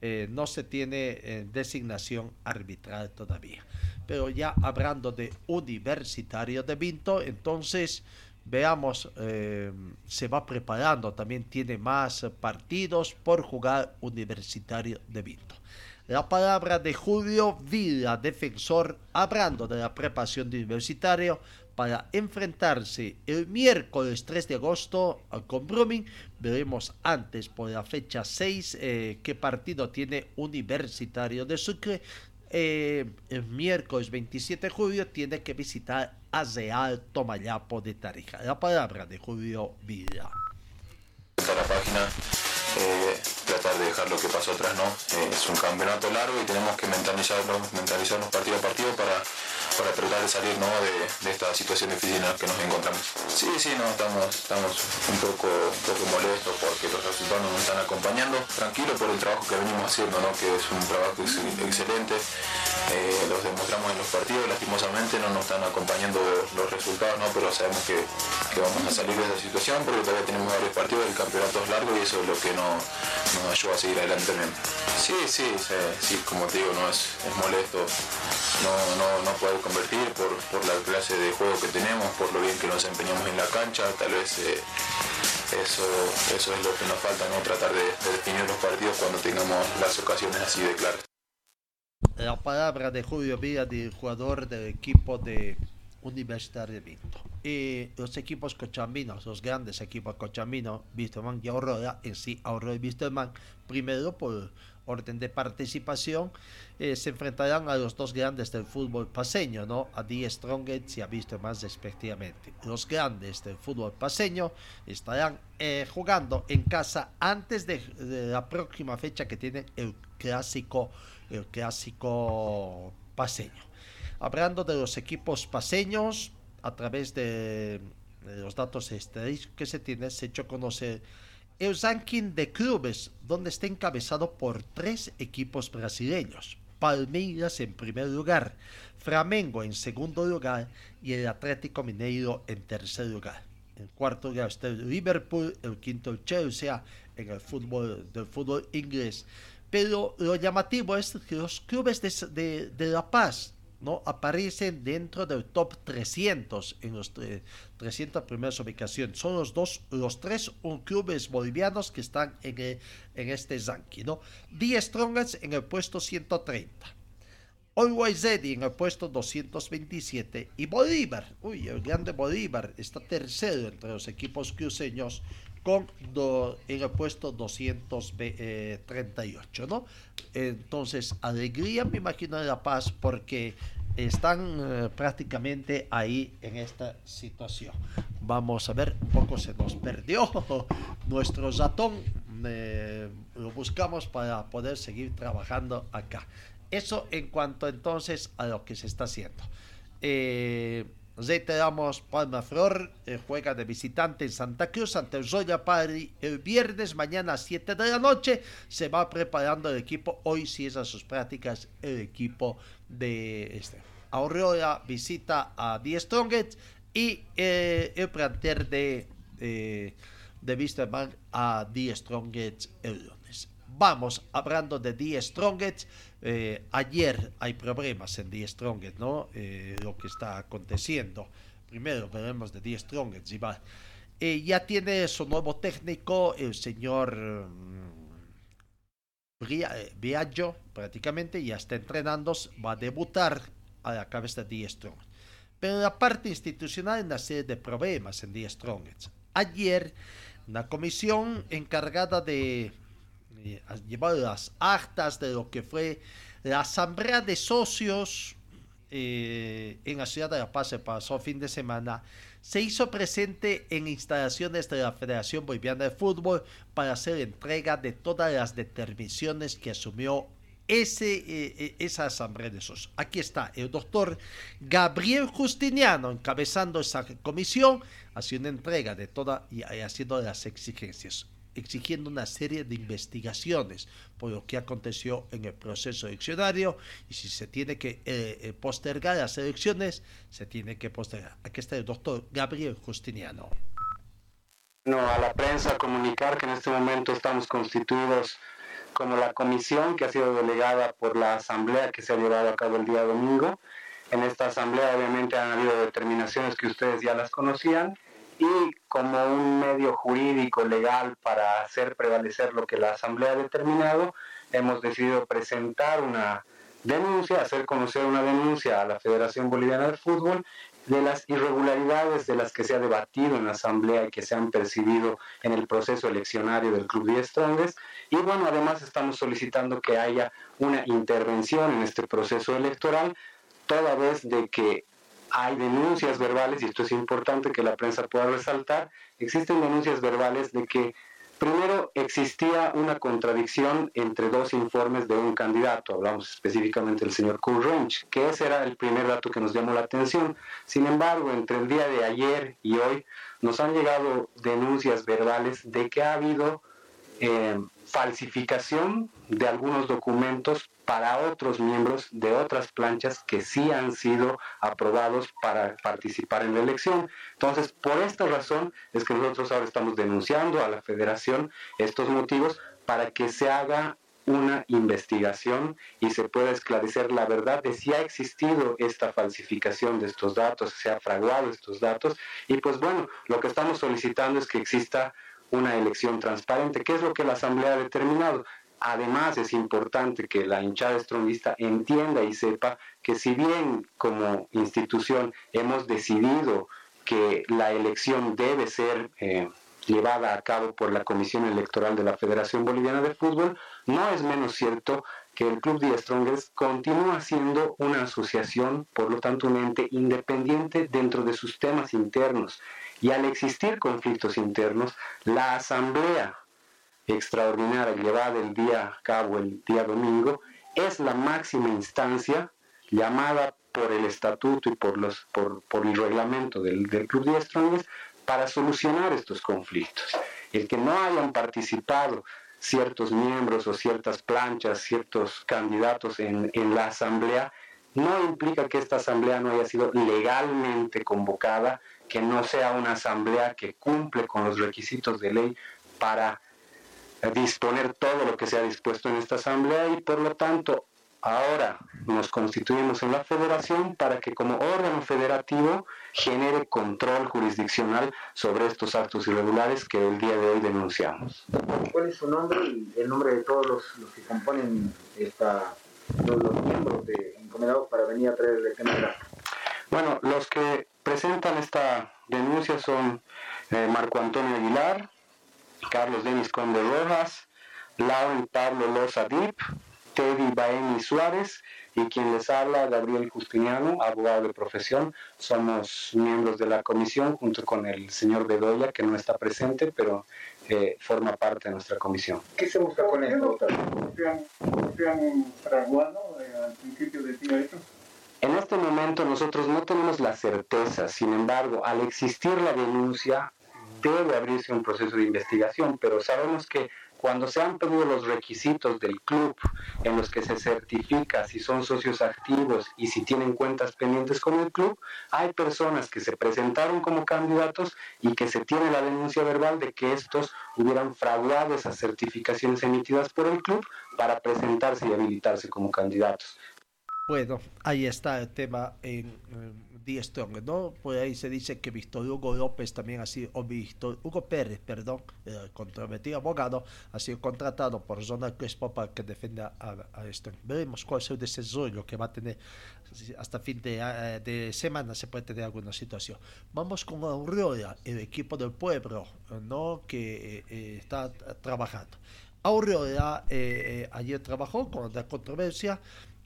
eh, no se tiene eh, designación arbitral todavía. Pero ya hablando de Universitario de Vinto, entonces veamos, eh, se va preparando, también tiene más partidos por jugar Universitario de Vinto. La palabra de Julio Villa, defensor, hablando de la preparación de Universitario, para enfrentarse el miércoles 3 de agosto con Brumming. Veremos antes por la fecha 6 eh, qué partido tiene Universitario de Sucre. Eh, el miércoles 27 de julio tiene que visitar a Real Tomayapo de Tarija. La palabra de Julio Villa. Eh, tratar de dejar lo que pasó atrás, ¿no? es un campeonato largo y tenemos que mentalizarnos, mentalizarnos partido a partido para para tratar de salir ¿no? de, esta situación difícil en la que nos encontramos. Sí, sí, no, estamos, estamos un, poco, un poco molestos porque los resultados no nos están acompañando. Tranquilo por el trabajo que venimos haciendo, ¿no? que es un trabajo excelente. Eh, los demostramos en los partidos, lastimosamente no nos están acompañando los resultados, ¿no? pero sabemos que, que vamos a salir de esa situación porque todavía tenemos varios partidos, el campeonato es largo y eso es lo que no, nos ayuda a seguir adelante también. Sí, sí, sí, como te digo, no es, es molesto no, no, no poder convertir por, por, la clase de juego que tenemos, por lo bien que nos empeñamos en la cancha, tal vez eh, eso, eso es lo que nos falta, ¿no? tratar de, definir los partidos cuando tengamos las ocasiones así de claras. La palabra de Julio Villa, del jugador del equipo de Universidad de Vinto. Y los equipos cochambinos, los grandes equipos cochambinos, Wisterman y Aurora, en sí Aurora y Wisterman, primero por orden de participación, eh, se enfrentarán a los dos grandes del fútbol paseño, ¿no? A Die Strongets y a más respectivamente. Los grandes del fútbol paseño estarán eh, jugando en casa antes de, la próxima fecha que tienen el clásico, el clásico paseño. Hablando de los equipos paseños, a través de, los datos estadísticos que se tienen, se ha hecho conocer el ranking de clubes, donde está encabezado por tres equipos brasileños. Palmeiras en primer lugar, Flamengo en segundo lugar y el Atlético Mineiro en tercer lugar. En cuarto lugar está el Liverpool, el quinto el Chelsea en el fútbol del fútbol inglés. Pero lo llamativo es que los clubes de La Paz, ¿no? aparecen dentro del top 300 en los 300 primeras ubicaciones. Son los dos, los tres clubes bolivianos que están en, en este ranking. ¿no? The Strongest en el puesto 130. Always Ready en el puesto 227 y Bolívar, uy, el grande Bolívar está tercero entre los equipos cruceños con en el puesto 238, ¿no? Entonces, alegría, me imagino, de La Paz, porque están eh, prácticamente ahí en esta situación. Vamos a ver, poco se nos perdió nuestro ratón eh, lo buscamos para poder seguir trabajando acá. Eso en cuanto entonces a lo que se está haciendo. Eh, reiteramos, Palma Flor eh, juega de visitante en Santa Cruz ante el Zoya Party el viernes, mañana a 7 de la noche. Se va preparando el equipo, hoy si es a sus prácticas, el equipo de este. Aurora visita a Die Strongest y eh, el planter de, eh, de a Die Strongest lunes. Vamos hablando de Die Strongest. Eh, ayer hay problemas en Die Strongest, ¿no? Eh, lo que está aconteciendo. Primero veremos de Die Strongest. y va. Eh, ya tiene su nuevo técnico, el señor mm, Bria- eh, prácticamente, ya está entrenando, va a debutar a la cabeza de Die Strongest. Pero la parte institucional hay una serie de problemas en Die Strongest. Ayer, una comisión encargada de eh, a llevar las actas de lo que fue la asamblea de socios eh, en la ciudad de La Paz el pasado fin de semana, se hizo presente en instalaciones de la Federación Boliviana de Fútbol para hacer entrega de todas las determinaciones que asumió ese, eh, eh, esa asamblea de socios. Aquí está el doctor Gabriel Justiniano encabezando esa comisión, haciendo entrega de toda y haciendo las exigencias exigiendo una serie de investigaciones por lo que aconteció en el proceso eleccionario y si se tiene que eh, eh, postergar las elecciones, se tiene que postergar. Aquí está el doctor Gabriel Justiniano. No, a la prensa comunicar que en este momento estamos constituidos como la comisión que ha sido delegada por la asamblea que se ha llevado a cabo el día domingo. En esta asamblea obviamente han habido determinaciones que ustedes ya las conocían y como un medio jurídico legal para hacer prevalecer lo que la asamblea ha determinado, hemos decidido presentar una denuncia, hacer conocer una denuncia a la Federación Boliviana de Fútbol de las irregularidades de las que se ha debatido en la Asamblea y que se han percibido en el proceso eleccionario del Club 10 Strongest. Y bueno, además estamos solicitando que haya una intervención en este proceso electoral, toda vez de que hay denuncias verbales, y esto es importante que la prensa pueda resaltar, existen denuncias verbales de que Primero, existía una contradicción entre dos informes de un candidato, hablamos específicamente del señor Coolrange, que ese era el primer dato que nos llamó la atención. Sin embargo, entre el día de ayer y hoy nos han llegado denuncias verbales de que ha habido eh, falsificación de algunos documentos para otros miembros de otras planchas que sí han sido aprobados para participar en la elección. Entonces, por esta razón es que nosotros ahora estamos denunciando a la federación estos motivos para que se haga una investigación y se pueda esclarecer la verdad de si ha existido esta falsificación de estos datos, se ha fraguado estos datos y pues bueno, lo que estamos solicitando es que exista una elección transparente, que es lo que la Asamblea ha determinado. Además, es importante que la hinchada estronguista entienda y sepa que si bien como institución hemos decidido que la elección debe ser eh, llevada a cabo por la Comisión Electoral de la Federación Boliviana de Fútbol, no es menos cierto que el Club de Strongers continúa siendo una asociación, por lo tanto un ente independiente dentro de sus temas internos. Y al existir conflictos internos, la Asamblea extraordinaria llevada el día a cabo el día domingo es la máxima instancia llamada por el estatuto y por, los, por, por el reglamento del, del Club de Strongers para solucionar estos conflictos. El que no hayan participado ciertos miembros o ciertas planchas, ciertos candidatos en, en la asamblea, no implica que esta asamblea no haya sido legalmente convocada, que no sea una asamblea que cumple con los requisitos de ley para disponer todo lo que se ha dispuesto en esta asamblea y por lo tanto ahora nos constituimos en la federación para que como órgano federativo genere control jurisdiccional sobre estos actos irregulares que el día de hoy denunciamos. ¿Cuál es su nombre y el nombre de todos los, los que componen esta, los, los miembros de encomendados para venir a traer el tema de la... Bueno, los que presentan esta denuncia son eh, Marco Antonio Aguilar, Carlos Denis Conde Rojas, Lauren Pablo Loza Dip, Teddy Baeni Suárez y quien les habla, Gabriel Justiniano, abogado de profesión. Somos miembros de la comisión junto con el señor Bedoya, que no está presente, pero eh, forma parte de nuestra comisión. ¿Qué se busca con esto? En este momento nosotros no tenemos la certeza, sin embargo, al existir la denuncia, debe abrirse un proceso de investigación, pero sabemos que cuando se han pedido los requisitos del club en los que se certifica si son socios activos y si tienen cuentas pendientes con el club, hay personas que se presentaron como candidatos y que se tiene la denuncia verbal de que estos hubieran fraguado esas certificaciones emitidas por el club para presentarse y habilitarse como candidatos. Bueno, ahí está el tema en, Die Strong, ¿no? Pues ahí se dice que Víctor Hugo López también ha sido, o Víctor Hugo Pérez, perdón, el comprometido abogado, ha sido contratado por Zona Crespo para que defienda a, a Veremos cuál es el desarrollo que va a tener hasta fin de, eh, de semana, se puede tener alguna situación. Vamos con Aurora, el equipo del pueblo, ¿no? Que eh, está trabajando. Aurora eh, ayer trabajó con la controversia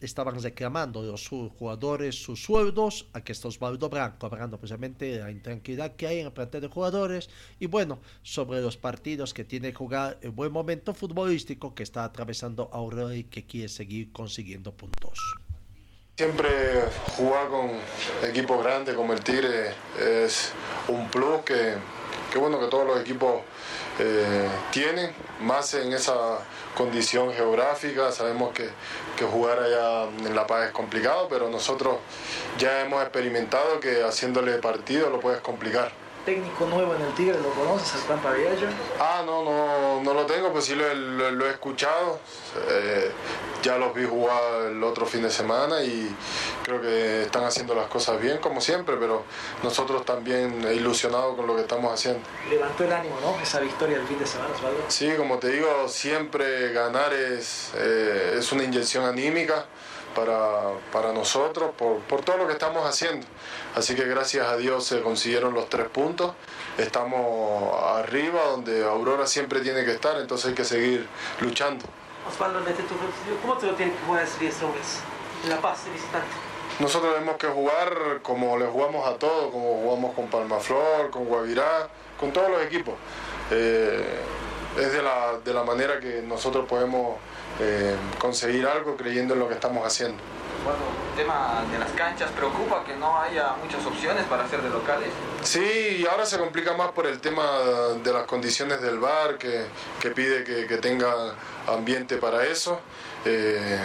estaban reclamando los jugadores sus sueldos, aquí está Osvaldo Branco hablando precisamente de la intranquilidad que hay en el plantel de jugadores y bueno, sobre los partidos que tiene que jugar el buen momento futbolístico que está atravesando Aurora y que quiere seguir consiguiendo puntos. Siempre jugar con equipos grandes como el Tigre es un plus que, que bueno que todos los equipos eh, tienen, más en esa condición geográfica. Sabemos que, que, jugar allá en La Paz es complicado, pero nosotros ya hemos experimentado que haciéndole partido lo puedes complicar técnico nuevo en el Tigre, ¿lo conoces, Juan Pavillello? Ah, no, no, no lo tengo, pues sí lo, he escuchado. Eh, ya los vi jugar el otro fin de semana y creo que están haciendo las cosas bien, como siempre, pero nosotros también ilusionados con lo que estamos haciendo. Levantó el ánimo, ¿no? Esa victoria del fin de semana, Osvaldo. Sí, como te digo, siempre ganar es, eh, es una inyección anímica para, para nosotros por, por, todo lo que estamos haciendo. Así que gracias a Dios se consiguieron los tres puntos. Estamos arriba donde Aurora siempre tiene que estar, entonces hay que seguir luchando. Osvaldo, ¿cómo te lo tiene que jugar ese en La Paz, de visitante? Nosotros tenemos que jugar como le jugamos a todos, como jugamos con Palmaflor, con Guavirá, con todos los equipos. Eh, es de la, de la manera que nosotros podemos eh, conseguir algo creyendo en lo que estamos haciendo. Bueno, el tema de las canchas preocupa que no haya muchas opciones para hacer de locales. Sí, y ahora se complica más por el tema de las condiciones del bar, que, que pide que, que, tenga ambiente para eso. Eh,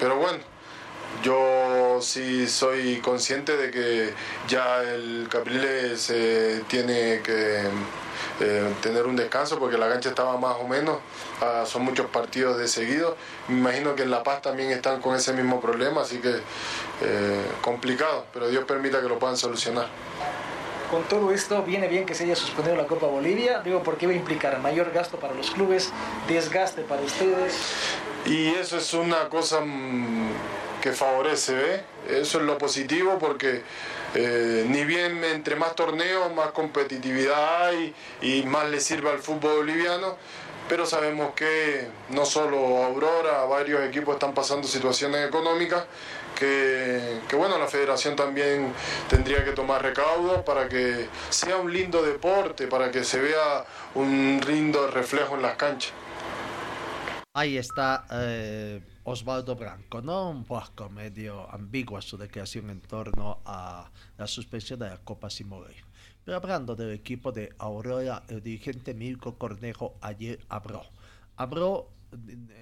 pero bueno, yo sí soy consciente de que ya el Capriles tiene que eh, tener un descanso porque la cancha estaba más o menos, ah, son muchos partidos de seguido. Me imagino que en La Paz también están con ese mismo problema, así que eh, complicado, pero Dios permita que lo puedan solucionar. Con todo esto, viene bien que se haya suspendido la Copa Bolivia, digo, porque va a implicar mayor gasto para los clubes, desgaste para ustedes. Y eso es una cosa mm, que favorece, ¿ve? Eso es lo positivo porque eh, ni bien entre más torneos, más competitividad hay y más le sirve al fútbol boliviano, pero sabemos que no solo Aurora, varios equipos están pasando situaciones económicas que, bueno, la federación también tendría que tomar recaudos para que sea un lindo deporte, para que se vea un lindo reflejo en las canchas. Ahí está eh, Osvaldo Branco, ¿no? Un poco medio ambigua su declaración en torno a la suspensión de la Copa Simone. Pero hablando del equipo de Aurora, el dirigente Mirko Cornejo ayer habló. Habló,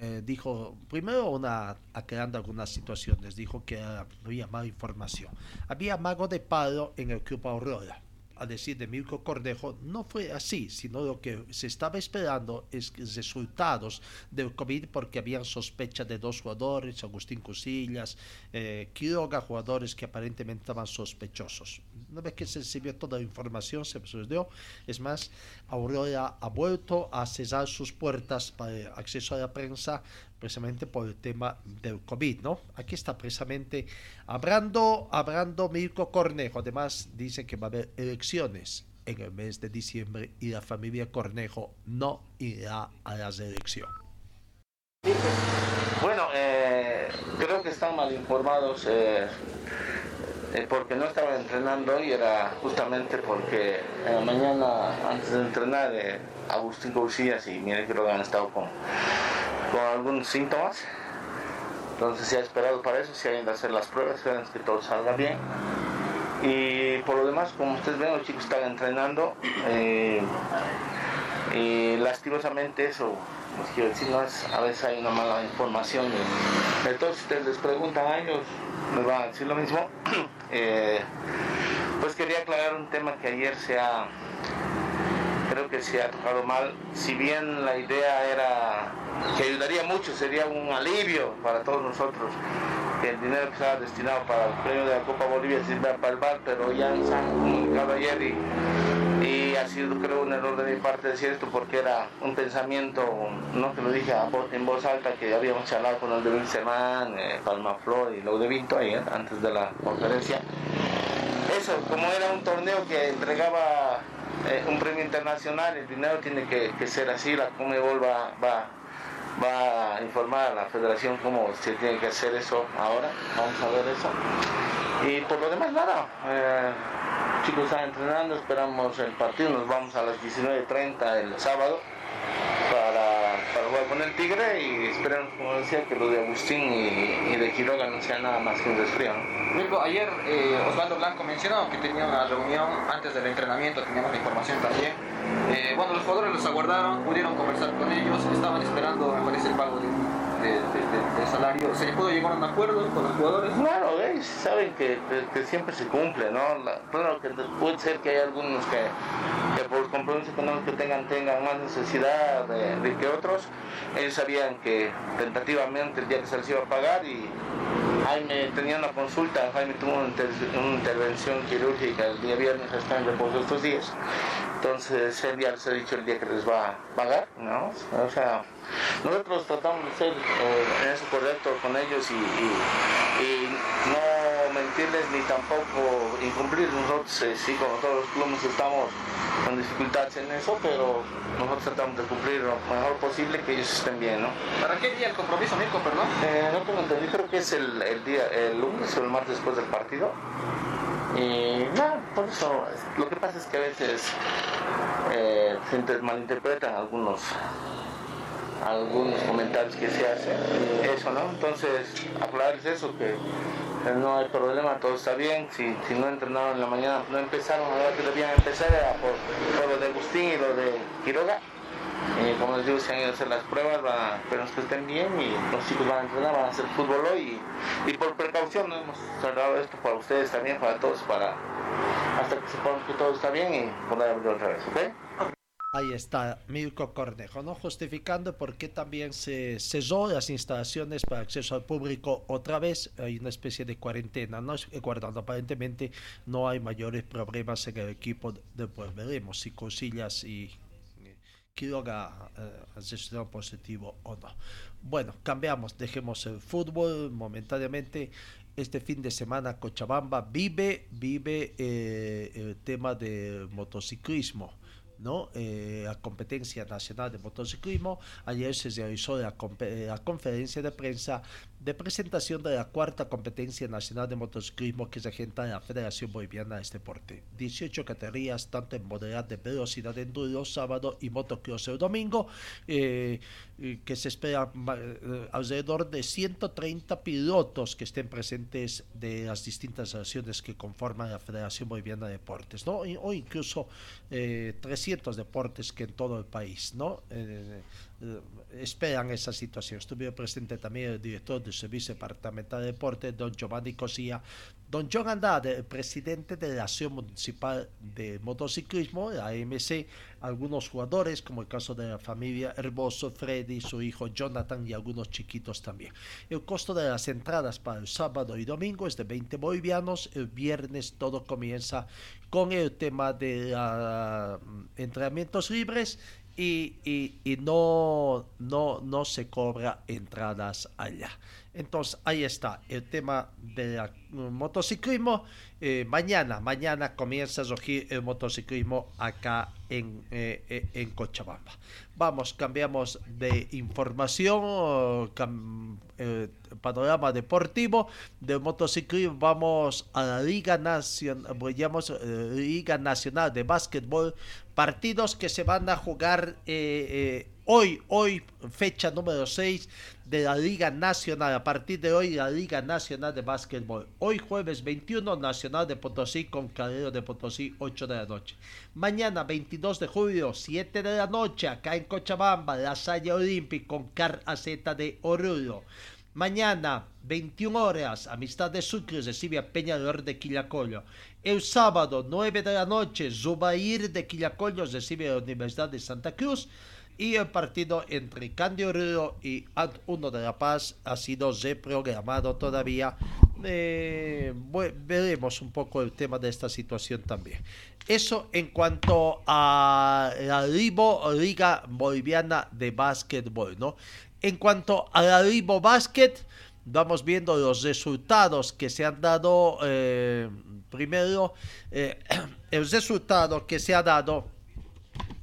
eh, dijo, primero una, aclarando algunas situaciones, dijo que había mala información. Había mago de palo en el club Aurora a decir de Mirko Cornejo, no fue así, sino lo que se estaba esperando es resultados del COVID porque habían sospecha de dos jugadores, Agustín Cusillas, eh, Quiroga, jugadores que aparentemente estaban sospechosos. Una vez que se recibió toda la información, se procedió. Es más, Aurora ha vuelto a cesar sus puertas para acceso a la prensa precisamente por el tema del COVID, ¿no? Aquí está precisamente hablando, hablando Mirko Cornejo. Además, dice que va a haber elecciones en el mes de diciembre y la familia Cornejo no irá a las elecciones. Bueno, eh, creo que están mal informados eh, eh, porque no estaban entrenando y era justamente porque en la mañana antes de entrenar Agustín Cousillas y Miguel Quiroga han estado con, con algunos síntomas. Entonces se ha esperado para eso, se han de hacer las pruebas, esperan que todo salga bien. Y por lo demás, como ustedes ven, los chicos están entrenando. eh, y lastimosamente eso, pues quiero decir, no es, a veces hay una mala información. entonces ustedes les preguntan a ellos, les van a decir lo mismo. Eh, pues quería aclarar un tema que ayer se ha, creo que se ha tocado mal. Si bien la idea era que ayudaría mucho, sería un alivio para todos nosotros que el dinero que estaba destinado para el premio de la Copa Bolivia sirva para el bar, pero ya nos han comunicado ayer y, ha sido creo un error de mi parte decir esto porque era un pensamiento, no que lo dije en voz alta, que habíamos charlado con los de Wilserman, eh, Palma Flor y los de Vinto ayer, antes de la conferencia. Eso, como era un torneo que entregaba eh, un premio internacional, el dinero tiene que, ser así, la Comebol va, va, va a informar a la federación cómo se tiene que hacer eso ahora, vamos a ver eso. Y por lo demás nada, eh, chicos están entrenando, esperamos el partido, nos vamos a las 19.30 el sábado jugar con el Tigre y esperamos, como decía, que lo de Agustín y, de Quiroga no sea nada más que un resfriado. ¿no? Mirko, ayer eh, Osvaldo Blanco mencionó que tenía una reunión antes del entrenamiento, teníamos la información también. Eh, bueno, los jugadores los aguardaron, pudieron conversar con ellos, estaban esperando, me parece, el pago de, de- de- de- salario. ¿Se pudo llegar a un acuerdo con los jugadores? Claro, ¿ves? saben que, que- siempre se cumple, ¿no? La- claro que puede ser que hay algunos que, que por compromiso económico tengan, tengan más necesidad de que otros. Ellos sabían que tentativamente el día que se les iba a pagar y Jaime tenía una consulta, Jaime tuvo una, inter- una intervención quirúrgica el día viernes, está en reposo estos días. Entonces él ya les ha dicho el día que les va a pagar, ¿no? O sea, nosotros tratamos de ser eh, en eso correcto con ellos y- y no mentirles ni tampoco incumplir. Nosotros eh, sí, como todos los clubes estamos con dificultades en eso, pero nosotros tratamos de cumplir lo mejor posible que ellos estén bien, ¿no? ¿Para qué día el compromiso, Mirko, perdón? Eh, no tengo entendido, creo que es el, el día, el lunes o el martes después del partido. Y nada, por eso, lo que pasa es que a veces eh, se inter- malinterpretan algunos algunos comentarios que se hacen, eso, ¿no? Entonces, aclararles eso, que no hay problema, todo está bien, si, si no entrenaron en la mañana, no empezaron, a ver que debían empezar era por, por lo de Agustín y lo de Quiroga, y como les digo, se han ido a hacer las pruebas, van a, esperemos que estén bien y los chicos van a entrenar, van a hacer fútbol hoy y, y por precaución ¿no? hemos cerrado esto para ustedes también, para todos, para hasta que sepamos que todo está bien y poder abrir otra vez, ¿ok? Ahí está Mirko Cornejo, ¿no? Justificando por qué también se cesó las instalaciones para acceso al público otra vez. Hay una especie de cuarentena, ¿no? Guardando aparentemente no hay mayores problemas en el equipo. Después veremos si Cosillas y Quiroga eh, han positivo o no. Bueno, cambiamos, dejemos el fútbol momentáneamente. Este fin de semana Cochabamba vive, vive eh, el tema del motociclismo. ¿No? Eh, competencia nacional de motociclismo. Ayer se realizó la, la conferencia de prensa de presentación de la cuarta competencia nacional de motociclismo que regenta la Federación Boliviana de deporte. 18 categorías, tanto en modalidad de velocidad enduro sábado y motocross el domingo, eh, eh, que se espera eh, alrededor de 130 pilotos que estén presentes de las distintas naciones que conforman la Federación Boliviana de Deportes, ¿no? O incluso eh, 300 deportes que en todo el país, ¿no? Eh, esperan esa situación. Estuvo presente también el director del Servicio Departamental de Deportes, don Giovanni Cosía, don John Andrade, el presidente de la Asociación Municipal de Motociclismo, la AMC, algunos jugadores, como el caso de la familia Herboso, Freddy, su hijo Jonathan y algunos chiquitos también. El costo de las entradas para el sábado y domingo es de 20 bolivianos. El viernes todo comienza con el tema de mm, entrenamientos libres y, y- no, no, no se cobra entradas allá. Entonces, ahí está el tema del motociclismo. Eh, mañana, mañana comienza a surgir el motociclismo acá en, eh, eh, en Cochabamba. Vamos, cambiamos de información, panorama deportivo del motociclismo. Vamos a la Liga, Nacional, Liga Nacional de Básquetbol, partidos que se van a jugar hoy, hoy, fecha número 6 de la Liga Nacional. A partir de hoy, la Liga Nacional de Básquetbol. Hoy, jueves 21, Nacional de Potosí con Calero de Potosí, 8 de la noche. Mañana, 22 de julio, 7 de la noche, acá en Cochabamba, la Salle Olímpica con Car AZ de Oruro. Mañana, 21 horas, Amistad de Sucre recibe a Peñalor de Quillacollo. El sábado, 9 de la noche, Zubair de Quillacollo recibe a la Universidad de Santa Cruz y el partido entre Candio Río y Ant 1 de La Paz ha sido reprogramado todavía. Eh, veremos un poco el tema de esta situación también. Eso en cuanto a la Liga Boliviana de Básquetbol, ¿no? En cuanto a la Libo Basket, vamos viendo los resultados que se han dado. Eh, primero, eh, el resultado que se ha dado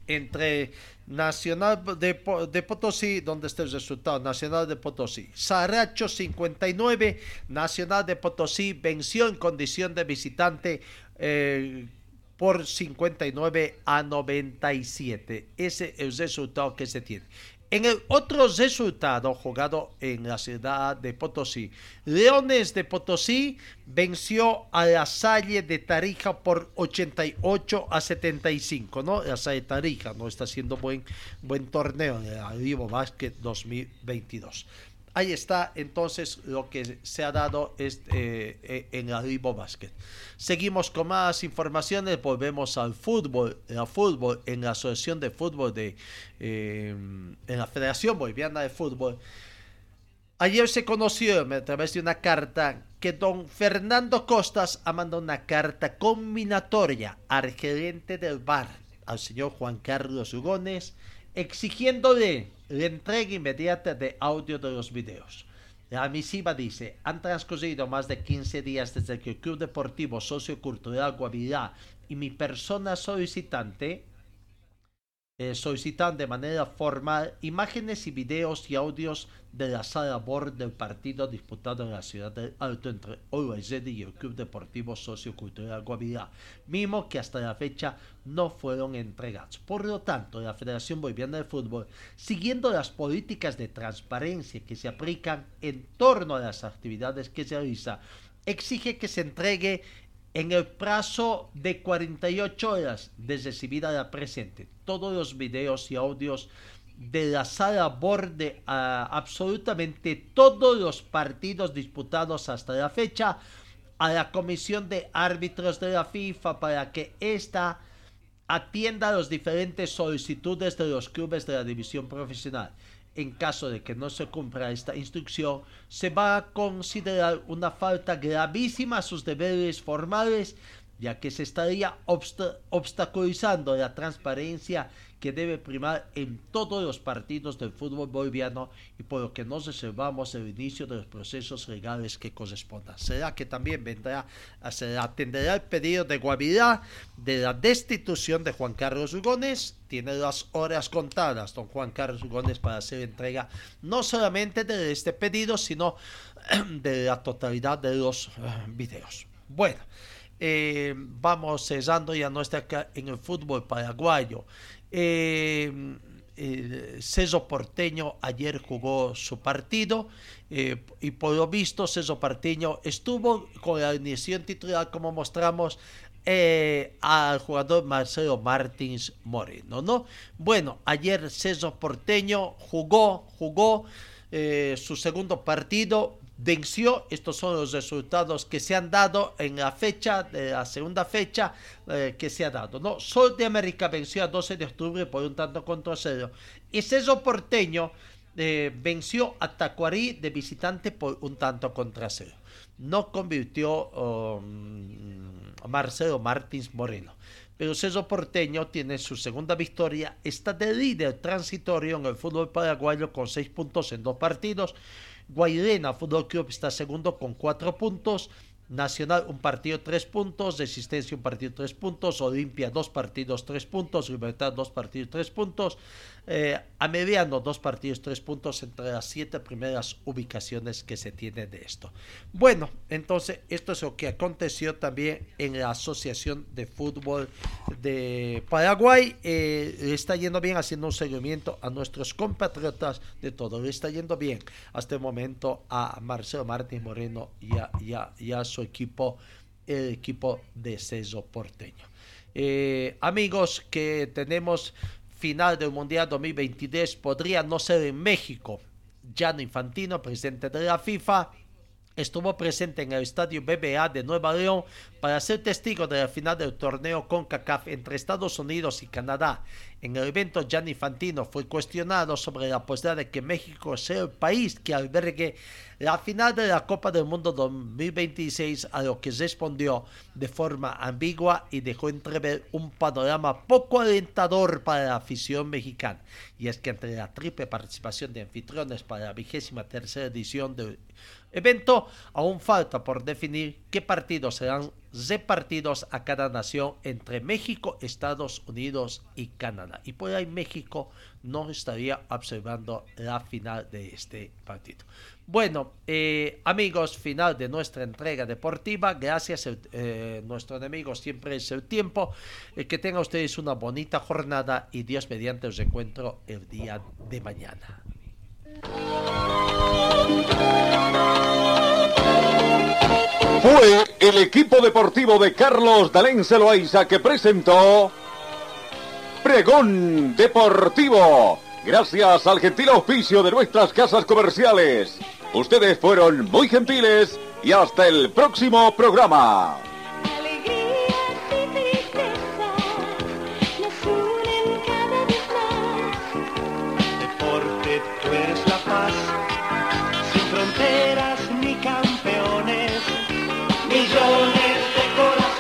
entre Nacional de, Potosí, ¿dónde está el resultado? Nacional de Potosí. Saracho 59, Nacional de Potosí venció en condición de visitante eh, por 59 a 97. Ese es el resultado que se tiene. En el otro resultado jugado en la ciudad de Potosí, Leones de Potosí venció a la Salle de Tarija por 88 a 75, ¿no? La Salle de Tarija no está haciendo buen, buen torneo en el Vivo Basket 2022. Ahí está entonces lo que se ha dado este, en Vivo Basket. Seguimos con más informaciones, volvemos al fútbol, al fútbol en la Asociación de Fútbol de eh, en la Federación Boliviana de Fútbol. Ayer se conoció a través de una carta que don Fernando Costas ha mandado una carta combinatoria al gerente del bar, al señor Juan Carlos Hugones, exigiéndole la entrega inmediata de audio de los videos. La misiva dice, han transcurrido más de 15 días desde que el Club Deportivo Sociocultural Guavirá y mi persona solicitante eh, solicitan de manera formal imágenes y videos y audios de la sala board del partido disputado en la ciudad del Alto entre OIZ y el Club Deportivo Sociocultural Guavirá, mismo que hasta la fecha no fueron entregados. Por lo tanto, la Federación Boliviana de Fútbol, siguiendo las políticas de transparencia que se aplican en torno a las actividades que se realiza, exige que se entregue en el plazo de 48 horas de recibida la presente, todos los videos y audios de la sala borde a absolutamente todos los partidos disputados hasta la fecha a la comisión de árbitros de la FIFA para que ésta atienda las diferentes solicitudes de los clubes de la división profesional en caso de que no se cumpla esta instrucción, se va a considerar una falta gravísima a sus deberes formales, ya que se estaría obstaculizando la transparencia que debe primar en todos los partidos del fútbol boliviano y por lo que nos reservamos el inicio de los procesos legales que correspondan. Será que también vendrá, se atenderá el pedido de Guavirá de la destitución de Juan Carlos Ugones. Tiene las horas contadas, don Juan Carlos Ugones, para hacer entrega no solamente de este pedido, sino de la totalidad de los eh, videos. Bueno. Eh, vamos cesando ya no está acá en el fútbol paraguayo. Eh, Porteño ayer jugó su partido eh, y por lo visto Ceso Porteño estuvo con la iniciación titular como mostramos eh, al jugador Marcelo Martins Moreno, ¿no? Bueno, ayer Ceso Porteño jugó, jugó eh, su segundo partido, venció. Estos son los resultados que se han dado en la fecha, de la segunda fecha eh, que se ha dado. ¿no? Sol de América venció a 12 de octubre por un tanto contra cero. Y Ceso Porteño eh, venció a Tacuarí de visitante por un tanto contra cero. No convirtió um, Marcelo Martins Moreno. Pero Ceso Porteño tiene su segunda victoria, está de líder transitorio en el fútbol paraguayo con seis puntos en dos partidos Guairena Fútbol Club está segundo con cuatro puntos. Nacional un partido tres puntos, Resistencia un partido tres puntos, Olimpia dos partidos tres puntos, Libertad dos partidos tres puntos, eh, a mediano dos partidos tres puntos entre las siete primeras ubicaciones que se tiene de esto. Bueno, entonces esto es lo que aconteció también en la Asociación de Fútbol de Paraguay. Eh, le está yendo bien haciendo un seguimiento a nuestros compatriotas de todo. Le está yendo bien hasta el momento a Marcelo Martín Moreno y a su equipo, el equipo de Ceso Porteño. Eh, amigos, que tenemos final del Mundial 2023, podría no ser en México. Gianni Infantino, presidente de la FIFA, estuvo presente en el estadio BBA de Nueva León para ser testigo de la final del torneo CONCACAF entre Estados Unidos y Canadá. En el evento, Gianni Infantino fue cuestionado sobre la posibilidad de que México sea el país que albergue la final de la Copa del Mundo 2026, a lo que respondió de forma ambigua y dejó entrever un panorama poco alentador para la afición mexicana. Y es que entre la triple participación de anfitriones para la vigésima tercera edición del evento, aún falta por definir qué partidos serán repartidos a cada nación entre México, Estados Unidos y Canadá. Y por ahí México no estaría observando la final de este partido. Bueno, eh, amigos, final de nuestra entrega deportiva. Gracias, eh, nuestro enemigo siempre es el tiempo. Eh, que tengan ustedes una bonita jornada y Dios mediante os encuentro el día de mañana. Fue el equipo deportivo de Carlos Dalén Celoaiza que presentó Pregón Deportivo. Gracias al gentil auspicio de nuestras casas comerciales. Ustedes fueron muy gentiles y hasta el próximo programa.